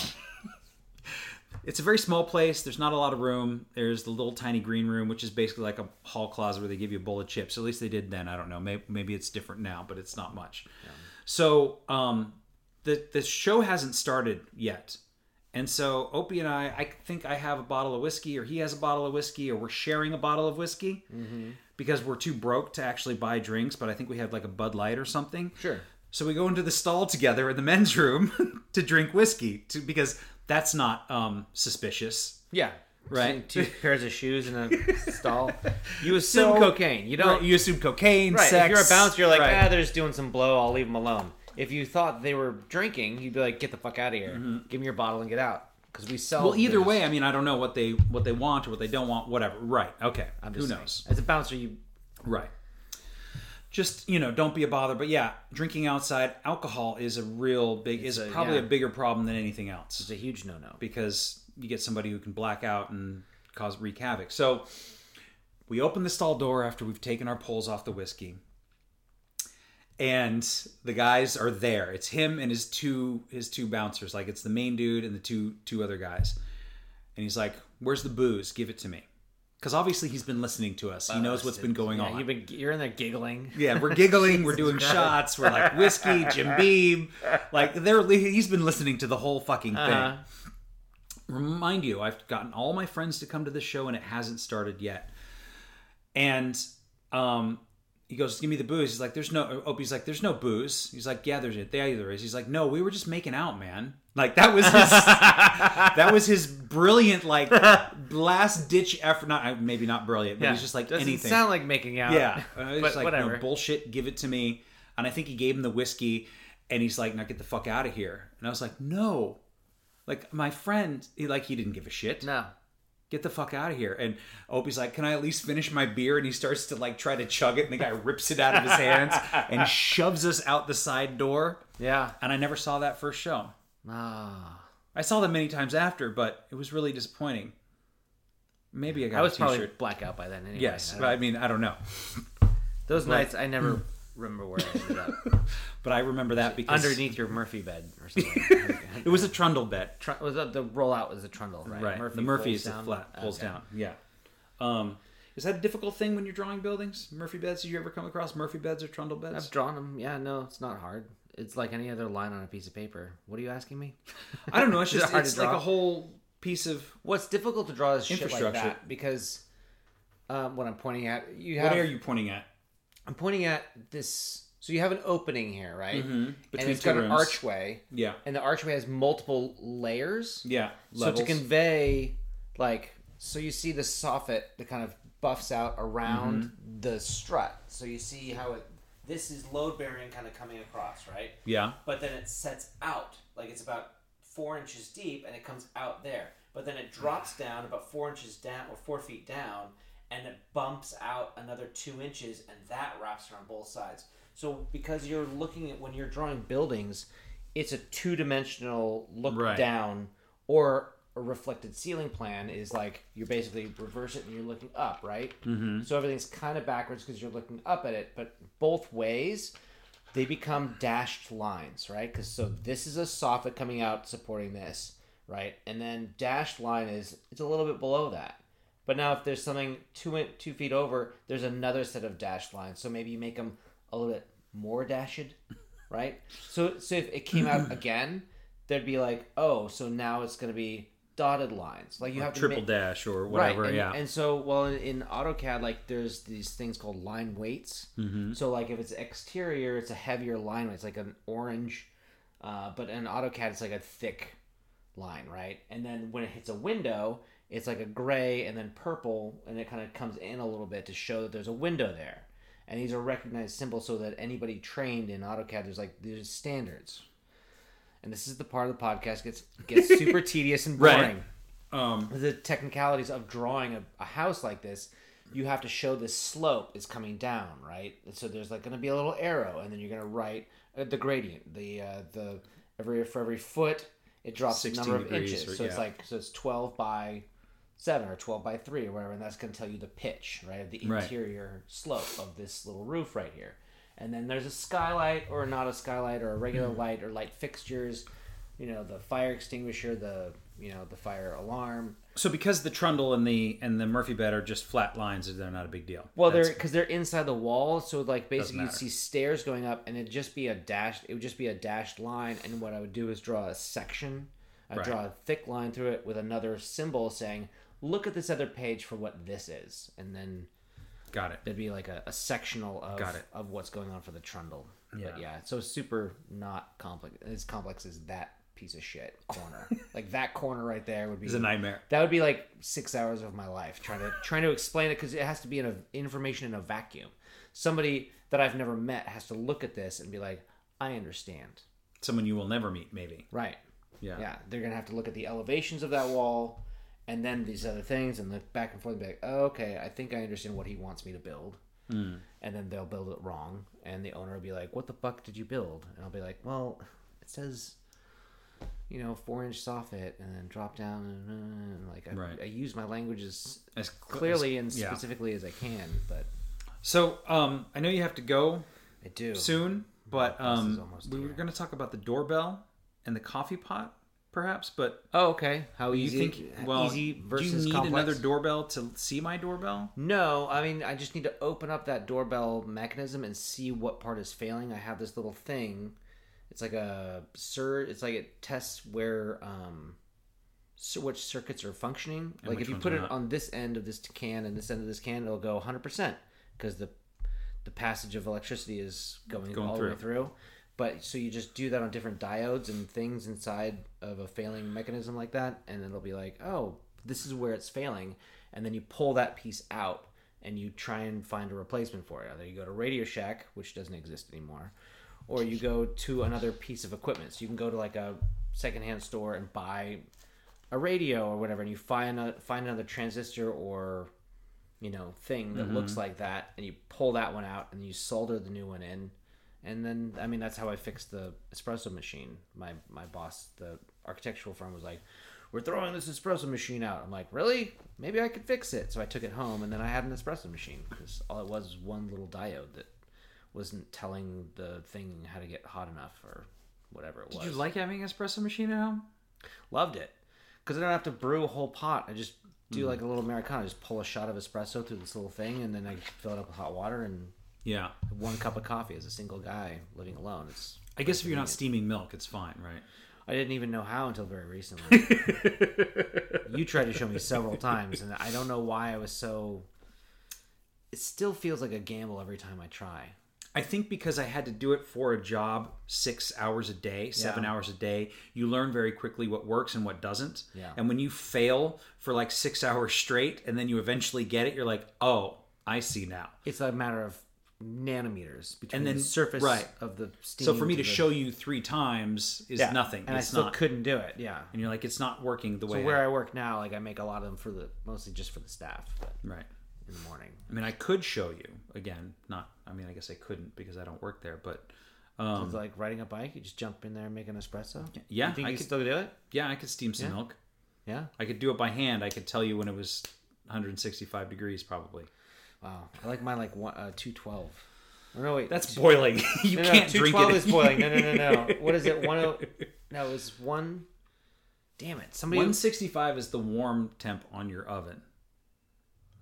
[SPEAKER 1] It's a very small place. There's not a lot of room. There's the little tiny green room, which is basically like a hall closet where they give you a bowl of chips. At least they did then. I don't know. Maybe, maybe it's different now, but it's not much. So um, the the show hasn't started yet, and so Opie and I, I think I have a bottle of whiskey, or he has a bottle of whiskey, or we're sharing a bottle of whiskey because we're too broke to actually buy drinks. But I think we had like a Bud Light or something.
[SPEAKER 2] Sure.
[SPEAKER 1] So we go into the stall together in the men's room to drink whiskey to, because that's not um, suspicious.
[SPEAKER 2] Yeah.
[SPEAKER 1] Right.
[SPEAKER 2] Two pairs of shoes in a stall. You assume
[SPEAKER 1] So-
[SPEAKER 2] cocaine. You don't.
[SPEAKER 1] you assume cocaine,
[SPEAKER 2] right.
[SPEAKER 1] sex.
[SPEAKER 2] If you're a bouncer, you're like,
[SPEAKER 1] right.
[SPEAKER 2] ah, they're just doing some blow. I'll leave them alone. If you thought they were drinking, you'd be like, get the fuck out of here. Give me your bottle and get out. Because we sell.
[SPEAKER 1] Mm-hmm. Well, either
[SPEAKER 2] booze.
[SPEAKER 1] way, I mean, I don't know what they what they want or what they don't want. Whatever. Right. Okay.
[SPEAKER 2] I'm
[SPEAKER 1] Who
[SPEAKER 2] just saying.
[SPEAKER 1] knows?
[SPEAKER 2] As a bouncer, you
[SPEAKER 1] Right. Just you know, don't be a bother. But yeah, drinking outside, alcohol is a real big is
[SPEAKER 2] a-
[SPEAKER 1] probably
[SPEAKER 2] yeah.
[SPEAKER 1] a bigger problem than anything else.
[SPEAKER 2] it's a huge no-no.
[SPEAKER 1] because you get somebody who can black out and cause wreak havoc. So we open the stall door after we've taken our pulls off the whiskey, and the guys are there. It's him and his two his two bouncers. Like it's the main dude and the two two other guys. And he's like, "Where's the booze? Give it to me." Because obviously he's been listening to us. He knows what's been going
[SPEAKER 2] Yeah,
[SPEAKER 1] on.
[SPEAKER 2] You've been, you're in there giggling.
[SPEAKER 1] Yeah, we're giggling. we're doing shots. We're like whiskey, Jim Beam. Like they're he's been listening to the whole fucking thing.
[SPEAKER 2] Uh-huh.
[SPEAKER 1] Remind you, I've gotten all my friends to come to the show and it hasn't started yet. And um, he goes, "Give me the booze." He's like, "There's no." Opie's like, "There's no booze." He's like, "Yeah, there's it. There either is." He's like, "No, we were just making out, man." Like that was his. that was his brilliant, like last ditch effort. Not maybe not brilliant, but
[SPEAKER 2] Yeah.
[SPEAKER 1] he's just like
[SPEAKER 2] Doesn't
[SPEAKER 1] anything.
[SPEAKER 2] sound like making out.
[SPEAKER 1] Yeah, uh,
[SPEAKER 2] but
[SPEAKER 1] like
[SPEAKER 2] whatever.
[SPEAKER 1] no bullshit. Give it to me. And I think he gave him the whiskey, and he's like, "Now get the fuck out of here." And I was like, "No." Like my friend, he like he didn't give a shit.
[SPEAKER 2] no.
[SPEAKER 1] Get the fuck out of here. And Opie's like, "Can I at least finish my beer?" And he starts to like try to chug it, and the guy rips it out of his hands and shoves us out the side door.
[SPEAKER 2] Yeah.
[SPEAKER 1] And I never saw that first show.
[SPEAKER 2] Ah.
[SPEAKER 1] I saw them many times after, but it was really disappointing. Maybe I got
[SPEAKER 2] I was
[SPEAKER 1] a
[SPEAKER 2] probably blackout by then anyway.
[SPEAKER 1] Yes,
[SPEAKER 2] I
[SPEAKER 1] but I mean I don't know,
[SPEAKER 2] those nights I never remember where I ended up.
[SPEAKER 1] but I remember that because
[SPEAKER 2] Underneath your Murphy bed or something.
[SPEAKER 1] it was a trundle bed.
[SPEAKER 2] Tr- was that the rollout was a trundle, right?
[SPEAKER 1] Right. the Murphy
[SPEAKER 2] pulls
[SPEAKER 1] is the
[SPEAKER 2] down.
[SPEAKER 1] flat, pulls
[SPEAKER 2] Okay.
[SPEAKER 1] down. Yeah. Um, is that a difficult thing when you're drawing buildings? Murphy beds? Did you ever come across Murphy beds or trundle beds?
[SPEAKER 2] I've drawn them. Yeah, no, it's not hard. It's like any other line on a piece of paper. What are you asking me?
[SPEAKER 1] I don't know. It's
[SPEAKER 2] Is it
[SPEAKER 1] just
[SPEAKER 2] hard to
[SPEAKER 1] it's like a whole piece of.
[SPEAKER 2] What's difficult to draw is shit like
[SPEAKER 1] Infrastructure.
[SPEAKER 2] that because um, what I'm pointing at, you have.
[SPEAKER 1] What are you pointing at?
[SPEAKER 2] I'm pointing at this. So you have an opening here, right?
[SPEAKER 1] Mhm.
[SPEAKER 2] And it's got an archway,
[SPEAKER 1] Yeah.
[SPEAKER 2] and the archway has multiple layers.
[SPEAKER 1] Yeah.
[SPEAKER 2] So to convey, like, so you see the soffit that kind of buffs out around
[SPEAKER 1] Mm-hmm.
[SPEAKER 2] the strut. So you see how it. This is load bearing, kind of coming across, right?
[SPEAKER 1] yeah.
[SPEAKER 2] But then it sets out, like it's about four inches deep, and it comes out there. But then it drops down about four inches down or four feet down, and it bumps out another two inches, and that wraps around both sides. So because you're looking at when you're drawing buildings, it's a two dimensional look
[SPEAKER 1] Right.
[SPEAKER 2] down or a reflected ceiling plan is like you're basically reverse it and you're looking up, right? Mm-hmm. So everything's kind of backwards because you're looking up at it, but both ways they become dashed lines, right? Because so this is a soffit coming out supporting this, right? And then dashed line is it's a little bit below that. But now if there's something two two feet over, there's another set of dashed lines. So maybe you make them a little bit more dashed, right? So so if it came out again, there'd be like, oh, so now it's going to be dotted lines. Like you have to
[SPEAKER 1] Triple
[SPEAKER 2] make,
[SPEAKER 1] dash or whatever.
[SPEAKER 2] Right, and,
[SPEAKER 1] yeah.
[SPEAKER 2] and so well in, in AutoCAD, like there's these things called line weights. Mm-hmm. So like if it's exterior, it's a heavier line weight. It's like an orange, uh, but in AutoCAD, it's like a thick line, right? And then when it hits a window, it's like a gray and then purple, and it kind of comes in a little bit to show that there's a window there. And these are recognized symbols so that anybody trained in AutoCAD, there's like there's standards. And this is the part of the podcast gets gets super tedious and
[SPEAKER 1] Right.
[SPEAKER 2] boring
[SPEAKER 1] um,
[SPEAKER 2] the technicalities of drawing a, a house like this you have to show this slope is coming down right and so there's like going to be a little arrow and then you're going to write uh, the gradient the uh, the every for every foot it drops a number of
[SPEAKER 1] degrees
[SPEAKER 2] inches
[SPEAKER 1] or-
[SPEAKER 2] so it's like so it's 12 by 7 or 12 by 3 or whatever and that's going to tell you the pitch right the
[SPEAKER 1] Right.
[SPEAKER 2] interior slope of this little roof right here and then there's a skylight or not a skylight or a regular
[SPEAKER 1] Hmm.
[SPEAKER 2] light or light fixtures you know the fire extinguisher the you know the fire alarm
[SPEAKER 1] so because the trundle and the and the Murphy bed are just flat lines, they're not a big deal.
[SPEAKER 2] Well,
[SPEAKER 1] That's-
[SPEAKER 2] they're because they're inside the wall, so like basically you'd see stairs going up, and it'd just be a dashed. It would just be a dashed line, and what I would do is draw a section. I
[SPEAKER 1] Right.
[SPEAKER 2] draw a thick line through it with another symbol saying, "Look at this other page for what this is," and then
[SPEAKER 1] got it.
[SPEAKER 2] there'd be like a, a sectional of
[SPEAKER 1] Got it.
[SPEAKER 2] of what's going on for the trundle.
[SPEAKER 1] Yeah.
[SPEAKER 2] But yeah, so super not complex. As complex as that piece of shit corner. like that corner right there would be
[SPEAKER 1] It's a nightmare.
[SPEAKER 2] that would be like six hours of my life trying to trying to explain it because it has to be in a information in a vacuum. Somebody that I've never met has to look at this and be like, "I understand."
[SPEAKER 1] Someone you will never meet, maybe.
[SPEAKER 2] Right?
[SPEAKER 1] Yeah.
[SPEAKER 2] Yeah. They're gonna have to look at the elevations of that wall, and then these other things, and look back and forth and be like, oh, "Okay, I think I understand what he wants me to build."
[SPEAKER 1] Hmm.
[SPEAKER 2] And then they'll build it wrong, and the owner will be like, "What the fuck did you build?" And I'll be like, "Well, it says." You know, four inch soffit, and then drop down, and, uh, and like I,
[SPEAKER 1] Right.
[SPEAKER 2] I use my languages
[SPEAKER 1] As cl-
[SPEAKER 2] clearly
[SPEAKER 1] as-
[SPEAKER 2] and
[SPEAKER 1] yeah.
[SPEAKER 2] specifically as I can. But
[SPEAKER 1] So, um, I know you have to go,
[SPEAKER 2] I do.
[SPEAKER 1] soon, but um, we were going to talk about the doorbell and the coffee pot, perhaps. But
[SPEAKER 2] Oh, okay. How
[SPEAKER 1] you
[SPEAKER 2] easy?
[SPEAKER 1] think? Well,
[SPEAKER 2] easy
[SPEAKER 1] do
[SPEAKER 2] versus
[SPEAKER 1] you need
[SPEAKER 2] complex?
[SPEAKER 1] another doorbell to see my doorbell?
[SPEAKER 2] No, I mean I just need to open up that doorbell mechanism and see what part is failing. I have this little thing. It's like a sur. It's like it tests where um, so which circuits are functioning. like if you put it
[SPEAKER 1] not.
[SPEAKER 2] on this end of this can and this end of this can, it'll go 100 percent because the the passage of electricity is going,
[SPEAKER 1] Going
[SPEAKER 2] all the way
[SPEAKER 1] through.
[SPEAKER 2] But so you just do that on different diodes and things inside of a failing mechanism like that, and it'll be like, oh, this is where it's failing, and then you pull that piece out and you try and find a replacement for it. Either you go to Radio Shack, which doesn't exist anymore, or you go to another piece of equipment. So you can go to like a secondhand store and buy a radio or whatever, and you find a, find another transistor or you know thing that mm-hmm. looks like that, and you pull that one out and you solder the new one in. And then, I mean, that's how I fixed the espresso machine. My my boss, the architectural firm, was like, "We're throwing this espresso machine out." I'm like, "Really? Maybe I could fix it." So I took it home, and then I had an espresso machine because all it was was one little diode that wasn't telling the thing how to get hot enough or whatever it was.
[SPEAKER 1] Did you like having an espresso machine at home?
[SPEAKER 2] Loved it because I don't have to brew a whole pot. I just do hmm. like a little americano. I just pull a shot of espresso through this little thing, and then I fill it up with hot water and
[SPEAKER 1] Yeah.
[SPEAKER 2] one cup of coffee as a single guy living alone. It's
[SPEAKER 1] I guess if you're not steaming milk, it's fine, right?
[SPEAKER 2] I didn't even know how until very recently. you tried to show me several times, and I don't know why I was so. It still feels like a gamble every time I try.
[SPEAKER 1] I think because I had to do it for a job six hours a day, seven
[SPEAKER 2] Yeah.
[SPEAKER 1] hours a day, you learn very quickly what works and what doesn't.
[SPEAKER 2] Yeah.
[SPEAKER 1] And when you fail for like six hours straight and then you eventually get it, you're like, oh, I see now.
[SPEAKER 2] It's a matter of nanometers between
[SPEAKER 1] And then-
[SPEAKER 2] the surface
[SPEAKER 1] right.
[SPEAKER 2] of the steam.
[SPEAKER 1] So for me to
[SPEAKER 2] the-
[SPEAKER 1] show you three times is
[SPEAKER 2] Yeah.
[SPEAKER 1] nothing.
[SPEAKER 2] and
[SPEAKER 1] it's
[SPEAKER 2] I still
[SPEAKER 1] not.
[SPEAKER 2] couldn't do it. Yeah.
[SPEAKER 1] And you're like, it's not working the
[SPEAKER 2] So
[SPEAKER 1] way.
[SPEAKER 2] where
[SPEAKER 1] I,
[SPEAKER 2] I work now, like I make a lot of them for the mostly just for the staff, but
[SPEAKER 1] right.
[SPEAKER 2] in the morning.
[SPEAKER 1] I mean, I could show you again. Not. I mean, I guess I couldn't because I don't work there. But um,
[SPEAKER 2] it's like riding a bike. You just jump in there and make an espresso.
[SPEAKER 1] yeah,
[SPEAKER 2] You think
[SPEAKER 1] I
[SPEAKER 2] you
[SPEAKER 1] could.
[SPEAKER 2] still do it?
[SPEAKER 1] yeah, I could steam some
[SPEAKER 2] Yeah.
[SPEAKER 1] milk.
[SPEAKER 2] Yeah.
[SPEAKER 1] I could do it by hand. I could tell you when it was 165 degrees, probably.
[SPEAKER 2] Wow. I like mine like one, uh, two twelve. Oh, no, wait.
[SPEAKER 1] That's
[SPEAKER 2] two-
[SPEAKER 1] boiling. you
[SPEAKER 2] no, no,
[SPEAKER 1] can't drink
[SPEAKER 2] 212
[SPEAKER 1] it.
[SPEAKER 2] is boiling. No, no, no, no. What is it? One oh. No, it was one. Damn it! Somebody
[SPEAKER 1] 165 is the warm temp on your oven.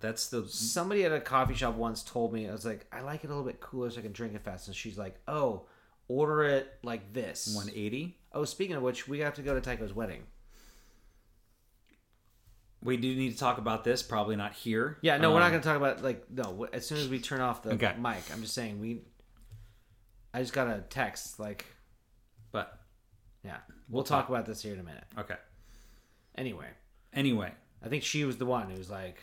[SPEAKER 1] That's the
[SPEAKER 2] somebody at a coffee shop once told me I was like, I like it a little bit cooler so I can drink it fast. And she's like, Oh, order it like this.
[SPEAKER 1] 180.
[SPEAKER 2] Oh, speaking of which, we have to go to Tycho's wedding.
[SPEAKER 1] We do need to talk about this. Probably not here.
[SPEAKER 2] Yeah, no, we're not
[SPEAKER 1] Um,
[SPEAKER 2] going to talk about like no. As soon as we turn off the
[SPEAKER 1] Okay.
[SPEAKER 2] mic, I'm just saying we. I just got a text like,
[SPEAKER 1] But
[SPEAKER 2] yeah, we'll, talk about this here in a minute.
[SPEAKER 1] okay.
[SPEAKER 2] Anyway,
[SPEAKER 1] Anyway,
[SPEAKER 2] I think she was the one who was like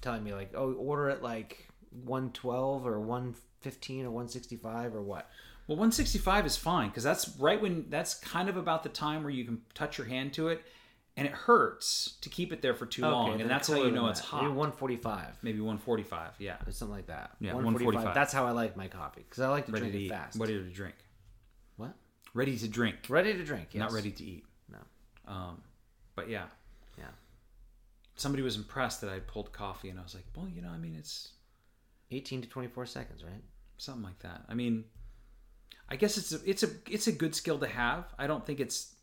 [SPEAKER 2] telling me like, oh, order it like 112 or 115 or 165 or what?
[SPEAKER 1] well, 165 is fine because that's right when that's kind of about the time where you can touch your hand to it, and it hurts to keep it there for too long, and that's how you know
[SPEAKER 2] than
[SPEAKER 1] it's
[SPEAKER 2] that.
[SPEAKER 1] hot.
[SPEAKER 2] Maybe 145
[SPEAKER 1] Maybe 145. Yeah,
[SPEAKER 2] or something like that.
[SPEAKER 1] Yeah,
[SPEAKER 2] 145.
[SPEAKER 1] 145.
[SPEAKER 2] That's how I like my coffee because I like to
[SPEAKER 1] ready
[SPEAKER 2] drink
[SPEAKER 1] to
[SPEAKER 2] it
[SPEAKER 1] eat.
[SPEAKER 2] fast.
[SPEAKER 1] Ready to drink.
[SPEAKER 2] What?
[SPEAKER 1] Ready to drink.
[SPEAKER 2] Ready to drink. Yes.
[SPEAKER 1] Not ready to eat.
[SPEAKER 2] No.
[SPEAKER 1] Um, but yeah,
[SPEAKER 2] Yeah.
[SPEAKER 1] somebody was impressed that I pulled coffee, and I was like, well, you know, I mean, it's
[SPEAKER 2] 18 to 24 seconds, right?
[SPEAKER 1] something like that. I mean, I guess it's a, it's a it's a good skill to have. I don't think it's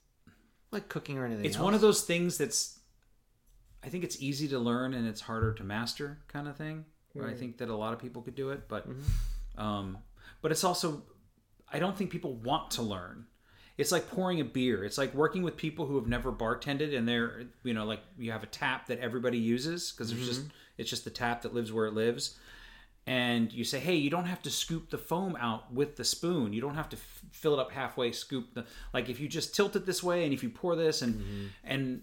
[SPEAKER 2] Like cooking or anything.
[SPEAKER 1] it's
[SPEAKER 2] else.
[SPEAKER 1] one of those things that's I think it's easy to learn and it's harder to master kind of thing. Where I think that a lot of people could do it, but um, but it's also I don't think people want to learn. It's like pouring a beer. It's like working with people who have never bartended and they're you know like you have a tap that everybody uses because there's just it's just the tap that lives where it lives. And you say, hey, you don't have to scoop the foam out with the spoon. You don't have to f- fill it up halfway. Scoop the like if you just tilt it this way and if you pour this and mm-hmm. and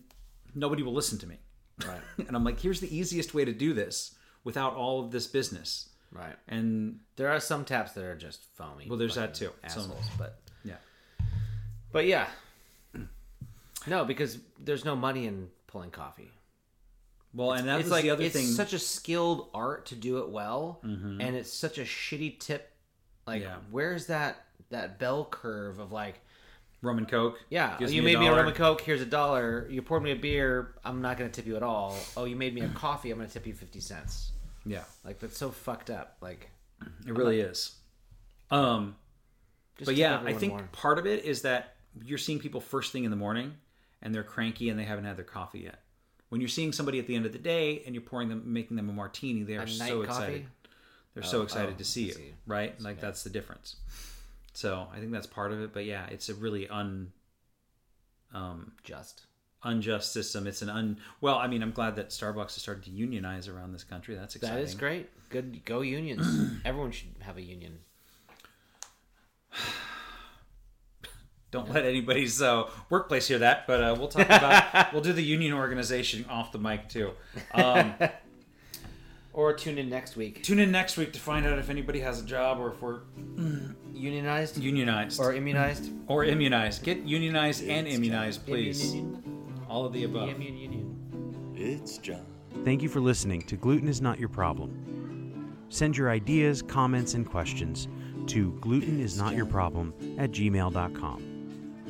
[SPEAKER 1] nobody will listen to me.
[SPEAKER 2] Right.
[SPEAKER 1] and I'm like, here's the easiest way to do this without all of this business.
[SPEAKER 2] Right.
[SPEAKER 1] And
[SPEAKER 2] There are some taps that are just foamy.
[SPEAKER 1] Well, there's that too. Some-
[SPEAKER 2] Assholes, but
[SPEAKER 1] yeah,
[SPEAKER 2] but yeah. No, because there's no money in pulling coffee.
[SPEAKER 1] Well, and that's
[SPEAKER 2] like
[SPEAKER 1] the other
[SPEAKER 2] it's
[SPEAKER 1] thing. Mm-hmm.
[SPEAKER 2] such a skilled art to do it well, and it's such a shitty tip. Like,
[SPEAKER 1] Yeah.
[SPEAKER 2] where's that that bell curve of like,
[SPEAKER 1] rum and coke.
[SPEAKER 2] yeah, you
[SPEAKER 1] me
[SPEAKER 2] made me a rum and coke. Here's a dollar. You poured me a beer. I'm not going to tip you at all. Oh, you made me a coffee. I'm going to tip you fifty cents.
[SPEAKER 1] Yeah,
[SPEAKER 2] Like that's so fucked up. Like,
[SPEAKER 1] it really is. Um, but yeah, I think
[SPEAKER 2] more.
[SPEAKER 1] part of it is that you're seeing people first thing in the morning and they're cranky and they haven't had their coffee yet. When you're seeing somebody at the end of the day and you're pouring them, making them a martini, they are so excited.
[SPEAKER 2] coffee?
[SPEAKER 1] They're so
[SPEAKER 2] Oh,
[SPEAKER 1] excited
[SPEAKER 2] oh,
[SPEAKER 1] to see you,
[SPEAKER 2] see.
[SPEAKER 1] right? Like that's the difference. So I think that's part of it. But yeah, it's a really un um,
[SPEAKER 2] just
[SPEAKER 1] unjust system. It's an un. Well, I mean, I'm glad that Starbucks has started to unionize around this country. That's exciting.
[SPEAKER 2] that is great. Good, go unions. Everyone should have a union.
[SPEAKER 1] Don't let anybody's uh, workplace hear that, but uh, we'll talk about. we'll do the union organization off the mic too. Um,
[SPEAKER 2] Or tune in next week.
[SPEAKER 1] tune in next week to find out if anybody has a job or if we're
[SPEAKER 2] Unionized
[SPEAKER 1] unionized
[SPEAKER 2] or immunized?
[SPEAKER 1] or immunized. Get unionized and immunized,
[SPEAKER 2] Immune
[SPEAKER 1] please.
[SPEAKER 2] union.
[SPEAKER 1] All of the above.
[SPEAKER 2] Immune union.
[SPEAKER 3] It's John.
[SPEAKER 4] Thank you for listening to Gluten is Not Your Problem. Send your ideas, comments, and questions to glutenisnotyourproblem at gmail.com.